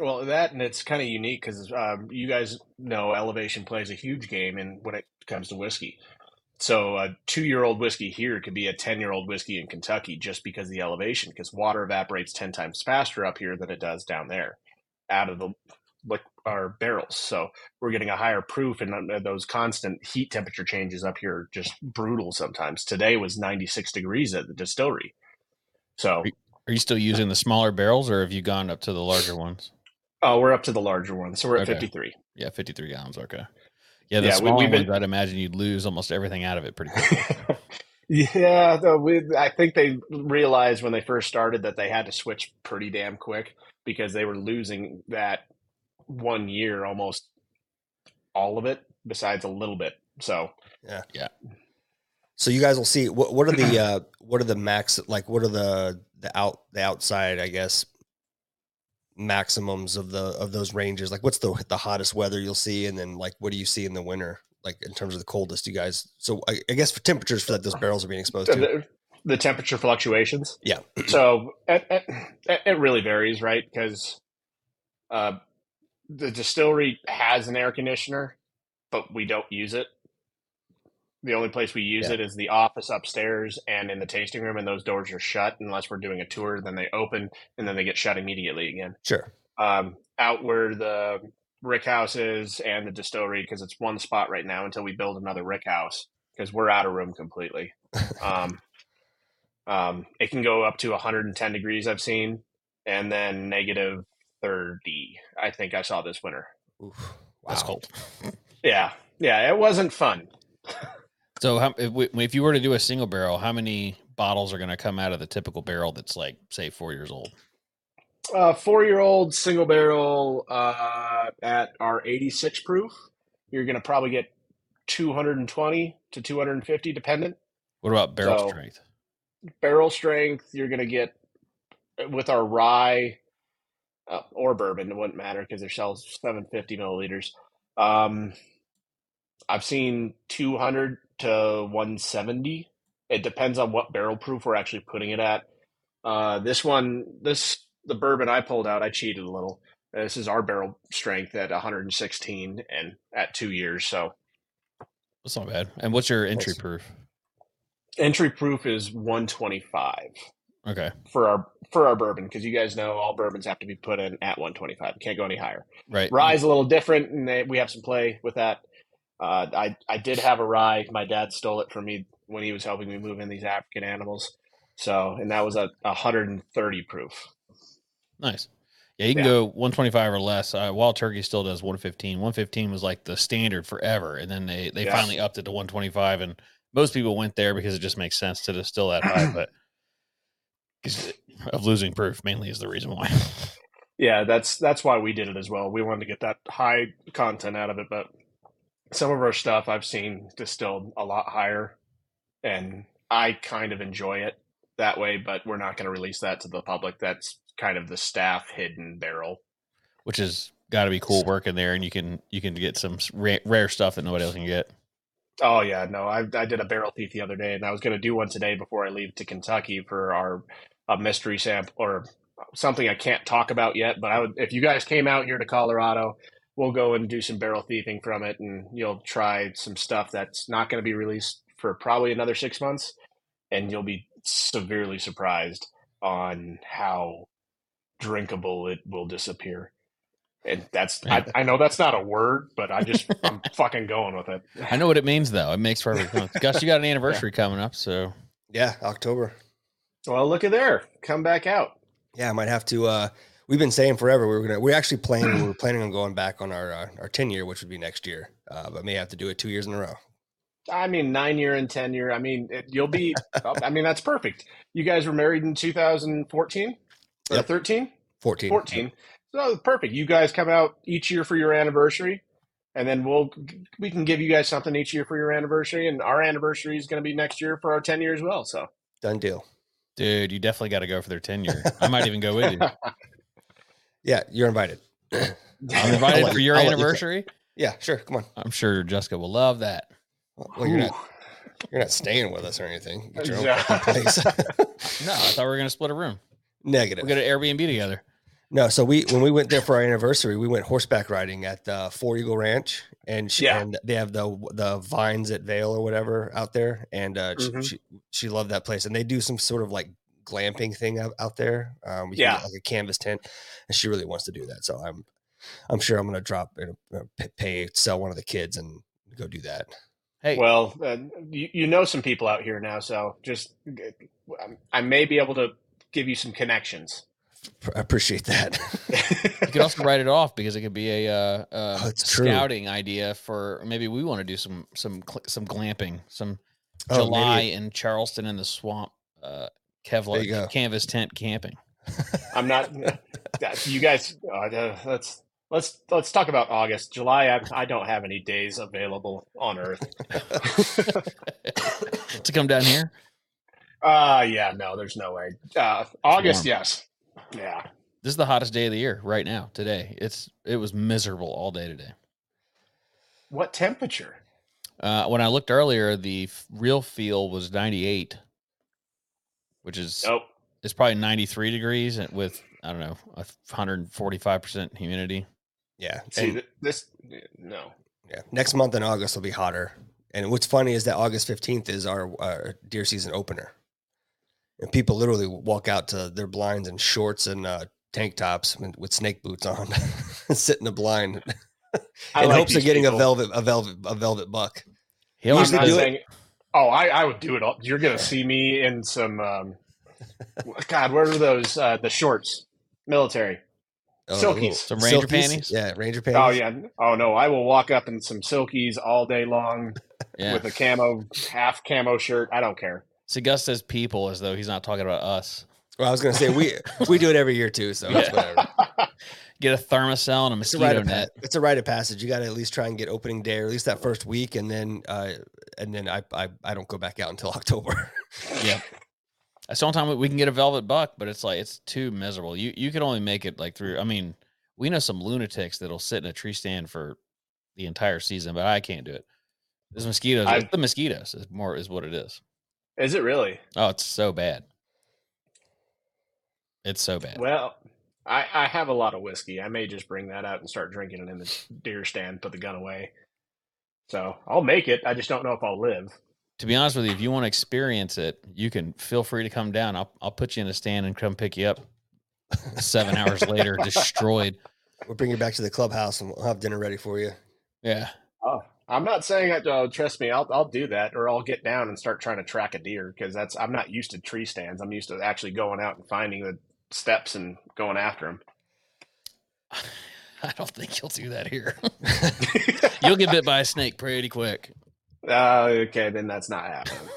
Well, that and it's kind of unique because um, you guys know elevation plays a huge game in when it comes to whiskey. So a two-year-old whiskey here could be a ten-year-old whiskey in Kentucky just because of the elevation, because water evaporates ten times faster up here than it does down there, out of the like our barrels. So we're getting a higher proof, and uh, those constant heat temperature changes up here are just brutal. Sometimes today was ninety-six degrees at the distillery. So Are you still using the smaller barrels, or have you gone up to the larger ones? Oh, we're up to the larger one, so we're at Okay. fifty-three. Yeah, fifty-three gallons. Okay. Yeah, the Yeah, we- smaller we've been- ones, I'd imagine you'd lose almost everything out of it pretty quick. *laughs* yeah, though we, I think they realized when they first started that they had to switch pretty damn quick because they were losing that one year almost all of it, besides a little bit. So yeah, yeah. So you guys will see what what are the uh, what are the max like what are the the out the outside I guess maximums of the of those ranges like what's the the hottest weather you'll see and then like what do you see in the winter like in terms of the coldest you guys so I, I guess for temperatures for that those barrels are being exposed to the, the temperature fluctuations. Yeah. *clears throat* So it, it, it really varies, right? Because uh, the distillery has an air conditioner, but we don't use it. The only place we use Yeah. it is the office upstairs and in the tasting room, and those doors are shut unless we're doing a tour. Then they open and then they get shut immediately again. sure Um, out where the rick house is and the distillery, because it's one spot right now until we build another rick house, because we're out of room completely. *laughs* Um, um, it can go up to 110 degrees, I've seen, and then negative 30. I think I saw this winter. Oof. That's cold. Yeah, yeah, it wasn't fun. *laughs* So, how, if, we, if you were to do a single barrel, how many bottles are going to come out of the typical barrel that's like, say, four years old? Uh, four year old single barrel uh, at our 86 proof, you're going to probably get 220 to 250, dependent. What about barrel So- strength? barrel strength you're going to get with our rye uh, or bourbon it wouldn't matter because they're sells 750 milliliters um i've seen 200 to 170 it depends on what barrel proof we're actually putting it at uh this one this the bourbon i pulled out i cheated a little this is our barrel strength at 116 and at two years so That's not bad. And what's your entry Nice. proof? entry proof is 125 Okay. for our for our bourbon because you guys know all bourbons have to be put in at 125. Can't go any higher. Right. Rye's a little different, and they, we have some play with that. Uh, I I did have a rye. My dad stole it from me when he was helping me move in these African animals. So, and that was a 130 proof. Nice. Yeah, you can Yeah. go 125 or less. Uh, Wild Turkey still does 115. 115 was like the standard forever, and then they they Yeah. finally upped it to 125, and most people went there because it just makes sense to distill that high, *clears throat* but because of losing proof mainly is the reason why. Yeah, that's that's why we did it as well. We wanted to get that high content out of it, but some of our stuff I've seen distilled a lot higher, and I kind of enjoy it that way. But we're not going to release that to the public. That's kind of the staff hidden barrel. which has got to be cool working there, and you can you can get some rare, rare stuff that nobody else can get. Oh yeah, no, I I did a barrel thief the other day, and I was going to do one today before I leave to Kentucky for our a mystery sample or something I can't talk about yet. But I would, if you guys came out here to Colorado, we'll go and do some barrel thieving from it, and you'll try some stuff that's not going to be released for probably another six months, and you'll be severely surprised on how drinkable it will disappear. And that's I, *laughs* I know that's not a word, but I just I'm *laughs* fucking going with it. I know what it means though. It makes perfect sense. Gus, you got an *laughs* anniversary coming up, so Yeah, October. Well, look at there, come back out. Yeah, I might have to. uh We've been saying forever we were gonna. We're actually planning. we were planning on going back on our uh, our ten year, which would be next year. Uh, but may have to do it two years in a row. I mean, nine year and ten year. I mean, it, you'll be. I mean, that's perfect. You guys were married in 2014 or Yep. 13, 14. 14. So perfect. You guys come out each year for your anniversary, and then we'll we can give you guys something each year for your anniversary, and our anniversary is going to be next year for our ten year as well. So Done deal. dude, you definitely got to go for their tenure. I might even go with you. *laughs* Yeah, you're invited. *coughs* I'm I'll invited for your I'll let you anniversary. Yeah, sure. Come on. I'm sure Jessica will love that. Well, you're not. You're not staying with us or anything. Get your own Yeah. place. *laughs* *laughs* No, I thought we were gonna split a room. Negative. We'll get an Airbnb together. No, so we when we went there for our anniversary, we went horseback riding at the Four Eagle Ranch, and she, Yeah. and they have the the vines at Vail or whatever out there, and uh, Mhm. she, she she loved that place, and they do some sort of like glamping thing out, out there. Um, you can Yeah. get, like a canvas tent, and she really wants to do that. So I'm I'm sure I'm gonna drop you know, pay sell one of the kids and go do that. Hey, Well, uh, you, you know some people out here now, so just um, I may be able to give you some connections. I appreciate that. *laughs* you could also write it off because it could be a uh, uh, Oh, it's true. scouting idea for maybe we want to do some some some glamping, some Oh, July maybe- in Charleston in the swamp, uh, There you Kevlar canvas tent camping. *laughs* I'm not. you guys, uh, let's let's let's talk about August. July, I, I don't have any days available on Earth. *laughs* to come down here. Uh yeah, no, there's no way. Uh, August, warm. yes, yeah. This is the hottest day of the year right now. Today, it's it was miserable all day today. What temperature? Uh, when I looked earlier, the f- real feel was 98, which is Nope. it's probably 93 degrees with I don't know 145 percent humidity. yeah, See and- this? No. Yeah. Next month in August will be hotter. And what's funny is that August 15th is our, our deer season opener. And people literally walk out to their blinds in shorts and uh, tank tops with, with snake boots on, sit in the blind in like hopes of getting people. a velvet, a velvet, a velvet buck. He You always usually I'm not do it? Saying- Oh, I, I would do it. All. You're gonna see me in some. Um, God, where are those? Uh, the shorts, military. Oh, Silkies. little- Some Ranger silkies? panties? Yeah, Ranger panties. Oh yeah. Oh no, I will walk up in some silkies all day long *laughs* yeah. with a camo half camo shirt. I don't care. See, Gus says people as though he's not talking about us. Well, I was going to say, we we do it every year too. So it's *laughs* Yeah. Whatever. Get a Thermacell and a It's a mosquito of net. pa- it's a rite of passage. You got to at least try and get opening day, or at least that first week, and then uh, and then I, I I don't go back out until *laughs* October. Yeah. That's the only time we- we can get a velvet buck, but it's like it's too miserable. You you can only make it like through. I mean, we know some lunatics that'll sit in a tree stand for the entire season, but I can't do it. This mosquitoes, I- the mosquitoes is more is what it is. Is it really? Oh, it's so bad. It's so bad. Well, I, I have a lot of whiskey. I may just bring that out and start drinking it in the deer stand. Put the gun away. So I'll make it. I just don't know if I'll live. to be honest with you, if you want to experience it, you can feel free to come down. I'll I'll put you in a stand and come pick you up. *laughs* Seven hours later, *laughs* destroyed. We'll bring you back to the clubhouse and we'll have dinner ready for you. Yeah. Oh, I'm not saying that. Uh, trust me, I'll I'll do that, or I'll get down and start trying to track a deer because that's I'm not used to tree stands. I'm used to actually going out and finding the steps and going after them. *laughs* I don't think you'll do that here. *laughs* You'll get bit by a snake pretty quick. uh, okay, then that's not happening. *laughs*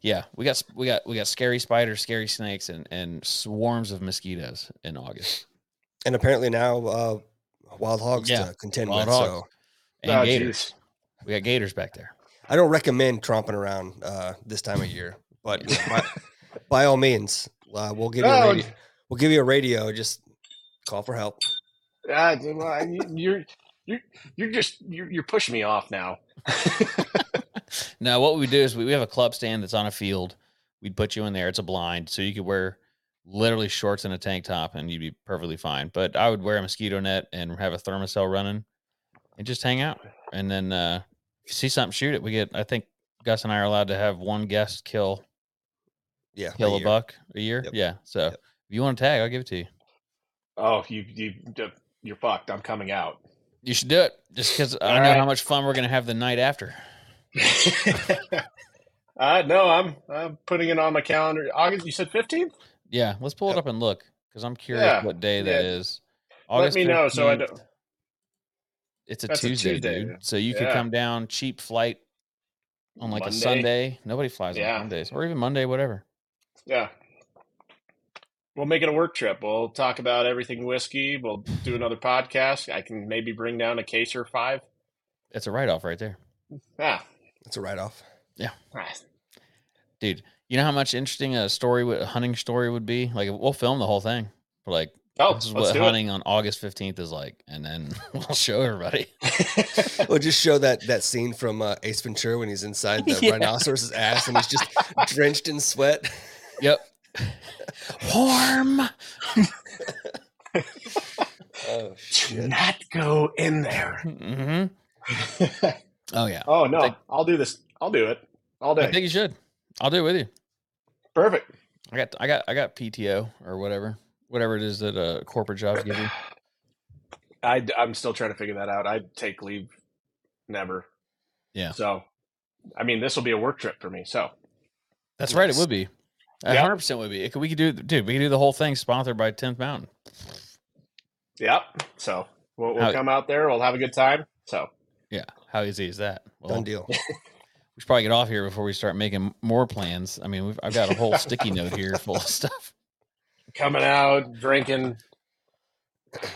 Yeah, we got we got we got scary spiders, scary snakes, and and swarms of mosquitoes in August. And apparently now uh, wild hogs Yeah, to contend wild with. hogs. So And Oh, gators. jeez. We got gators back there. I don't recommend tromping around uh, this time of year, but by, by all means, uh, we'll give you a radio. We'll give you a radio. Just call for help. uh, well, you- you're you're you're just you're, you're pushing me off now. *laughs* Now, what we do is we, we have a club stand that's on a field. We'd put you in there. It's a blind, so you could wear literally shorts and a tank top, and you'd be perfectly fine. But I would wear a mosquito net and have a Thermacell running, and just hang out. And then uh, if you see something, shoot it. We get. I think Gus and I are allowed to have one guest kill Yeah, kill a year. buck a year. Yep. Yeah. So Yep. if you want to tag, I'll give it to you. Oh, you you you're fucked. I'm coming out. You should do it just because I All know right. how much fun we're gonna have the night after. *laughs* uh, no, I'm I'm putting it on my calendar. August. You said 15th. Yeah, let's pull it up and look because I'm curious Yeah, what day that yeah. is. Let me know so I don't. It's a That's a Tuesday, Tuesday. dude. So you could come down cheap flight on like Monday. a Sunday. Nobody flies Yeah. on Sundays or even Monday, whatever. Yeah. We'll make it a work trip. We'll talk about everything whiskey. We'll do another podcast. I can maybe bring down a case or five. It's a write off right there, Yeah. It's a write off. Yeah. Dude. You know how much interesting a story, would- a hunting story would be. Like we'll film the whole thing. We're like, Oh, this is what do hunting on August fifteenth is like, and then *laughs* we'll show everybody. *laughs* we'll just show that that scene from uh, Ace Ventura when he's inside the *laughs* Yeah. rhinoceros's ass and he's just drenched in sweat. Yep. Warm. Oh shit. Do not go in there. hmm *laughs* Oh yeah. oh no, Like- I'll do this. I'll do it all day. I think you should. I'll do it with you. Perfect. I got I got I got PTO or whatever. Whatever it is that uh corporate jobs give you. I, I'm still trying to figure that out. I take leave never. Yeah. So, I mean, this will be a work trip for me. So, That's right, it Nice. would be. A Yep. hundred percent would be. It could, we could do dude, we could do the whole thing sponsored by Tenth Mountain. yep. So we'll, we'll How- come out there. We'll have a good time. So, Yeah. How easy is that? Well, Done deal. *laughs* we should probably get off here before we start making more plans. I mean, we've, I've got a whole sticky note here full of *laughs* stuff. coming out, drinking.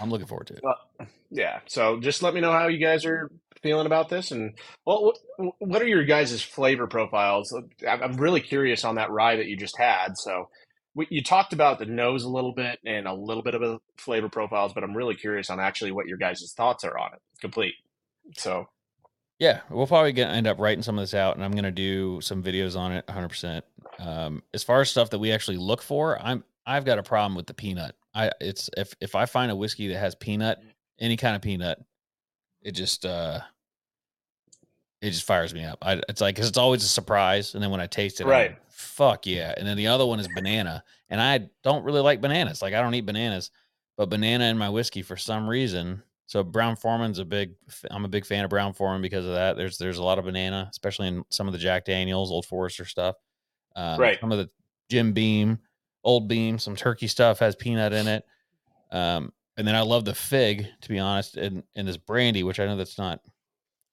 I'm looking forward to it. Yeah. So just let me know how you guys are feeling about this. And well, what, what are your guys' flavor profiles? I'm really curious on that rye that you just had. So you talked about the nose a little bit and a little bit of a flavor profiles, but I'm really curious on actually what your guys' thoughts are on it. Complete. So Yeah, we'll probably get, end up writing some of this out, and I'm going to do some videos on it 100%. Um, as far as stuff that we actually look for, I'm I've got a problem with the peanut. I it's if if I find a whiskey that has peanut, any kind of peanut, it just uh it just fires me up. I it's like cuz it's always a surprise and then when I taste it Right. like, fuck yeah. And then the other one is banana, and I don't really like bananas. Like I don't eat bananas, but banana in my whiskey for some reason. So Brown Forman's a big. I'm a big fan of Brown Forman because of that. There's there's a lot of banana, especially in some of the Jack Daniels, Old Forester stuff. Um, Right. Some of the Jim Beam, Old Beam, some turkey stuff has peanut in it. Um, and then I love the fig, to be honest, and in this brandy, which I know that's not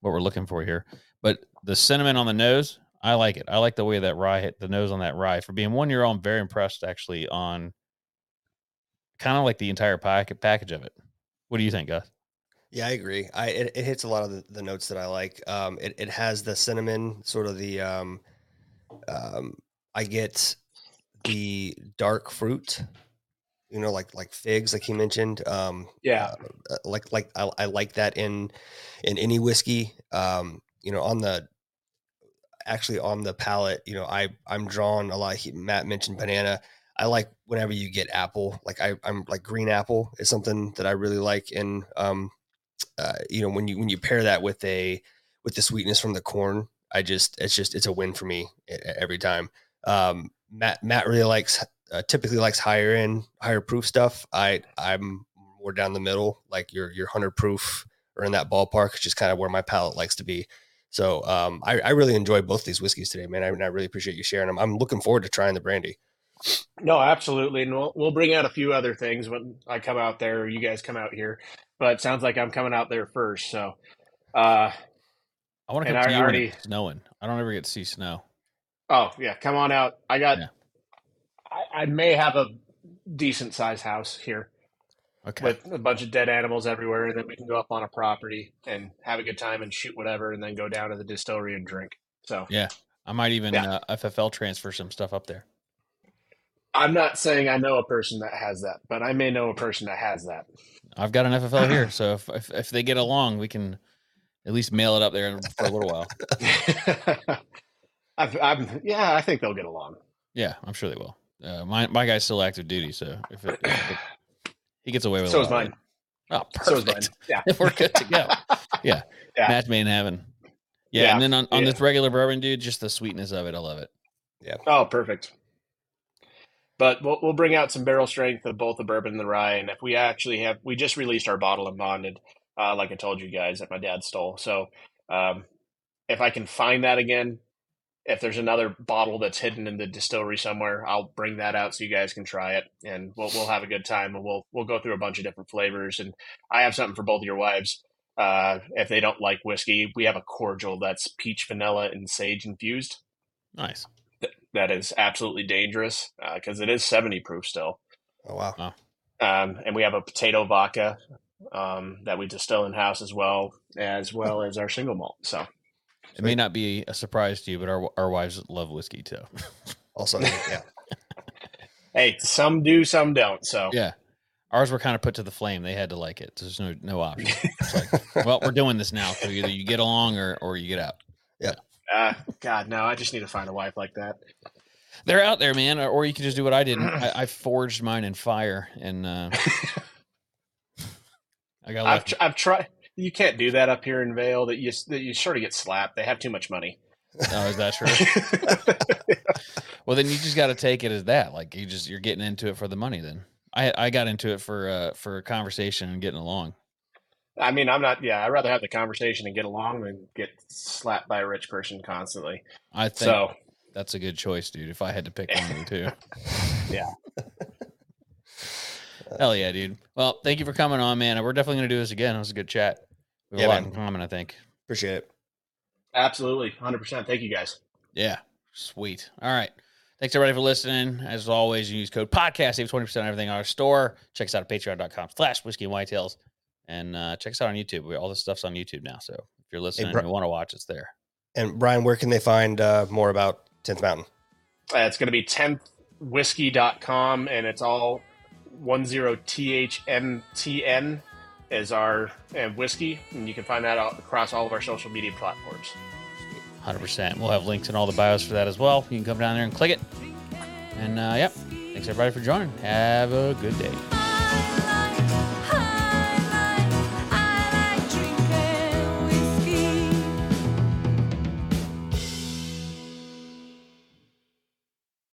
what we're looking for here, but the cinnamon on the nose, I like it. I like the way that rye hit the nose on that rye. For being one year old, I'm very impressed actually on kind of like the entire pack, package of it. What do you think, Gus? Yeah, I agree. I it, it hits a lot of the, the notes that I like. Um, it it has the cinnamon, sort of the um, um, I get the dark fruit, you know, like like figs, like he mentioned. Um, yeah, uh, like like I, I like that in in any whiskey. Um, you know, on the actually on the palate, you know, I I'm drawn a lot. He, Matt mentioned banana. I like whenever you get apple. Like I I'm like green apple is something that I really like. And um, uh, you know, when you when you pair that with a with the sweetness from the corn, I just it's just it's a win for me every time. Um, Matt Matt really likes uh, typically likes higher end, higher proof stuff. I I'm more down the middle, like your your hundred proof or in that ballpark, which is kind of where my palate likes to be. So um, I, I really enjoy both these whiskeys today, man. I, and I really appreciate you sharing them. I'm looking forward to trying the brandy. no, absolutely. And we'll, we'll bring out a few other things when I come out there or you guys come out here. But it sounds like I'm coming out there first. So, uh, I want to And come I to you when already- it's snowing. I don't ever get to see snow. oh, yeah, come on out. I got, Yeah. I, I may have a decent size house here. Okay. with a bunch of dead animals everywhere, and then we can go up on a property and have a good time and shoot whatever, and then go down to the distillery and drink. So yeah. I might even Yeah. uh, FFL transfer some stuff up there. I'm not saying I know a person that has that, but I may know a person that has that. I've got an FFL here, so if, if if they get along, we can at least mail it up there for a little while. *laughs* I've, I'm, yeah, I think they'll get along. Yeah, I'm sure they will. Uh, my my guy's still active duty, so if, it, if it- *sighs* he gets away with it. So a is lot of mine. it. Oh, So is mine. *laughs* Yeah. We're good to go. *laughs* Yeah. Yeah. Match made in heaven. Yeah, Yeah, and then on, on yeah. this regular bourbon, dude, just the sweetness of it, I love it. Yeah. Oh, perfect. But we'll, we'll bring out some barrel strength of both the bourbon and the rye. And if we actually have, we just released our bottle and bonded, uh, like I told you guys that my dad stole. So um, if I can find that again, if there's another bottle that's hidden in the distillery somewhere, I'll bring that out so you guys can try it, and we'll we'll have a good time, and we'll we'll go through a bunch of different flavors. And I have something for both of your wives. Uh, if they don't like whiskey, we have a cordial that's peach, vanilla, and sage infused. Nice. Th- that is absolutely dangerous because it is 70 proof still. Oh wow. Um, and we have a potato vodka um, that we distill in house as well, as well as our single malt. So It may not be a surprise to you, but our our wives love whiskey too. *laughs* Also, yeah. *laughs* hey, some do, some don't. So yeah. Ours were kind of put to the flame. They had to like it. There's no no option. *laughs* It's like, well, we're doing this now. So either you get along or or you get out. Yeah. Uh, God, no, I just need to find a wife like that. They're out there, man. Or you can just do what I did. *clears throat* I, I forged mine in fire, and uh, I got I've left. tr- I've tried. You can't do that up here in Vail. That you that you sort of get slapped. They have too much money. oh, is that true? *laughs* Well, then you just got to take it as that. Like you just you're getting into it for the money. Then I I got into it for uh for conversation and getting along. I mean, I'm not. Yeah, I'd rather have the conversation and get along than get slapped by a rich person constantly. I think So that's a good choice, dude. If I had to pick one of the two. *laughs* Yeah. Hell yeah, dude. Well, thank you for coming on, man. We're definitely gonna do this again. It was a good chat. We have Yeah, a lot man. in common, I think. Appreciate it. absolutely, hundred percent. Thank you guys. Yeah. Sweet. All right. Thanks everybody for listening. As always, you use code podcast, save 20% on everything on our store. Check us out at patreon.com slash whiskey and whitetails. And uh, check us out on YouTube. We, all this stuff's on YouTube now. So if you're listening Bri- and you want to watch, it's there. And Bryan, where can they find uh, more about Tenth Mountain? Uh, it's going to be 10thwhiskey.com and it's all 10THMTN is our uh, whiskey. And you can find that out across all of our social media platforms. 100%. We'll have links in all the bios for that as well. You can come down there and click it. And uh, yep. Thanks everybody for joining. Have a good day.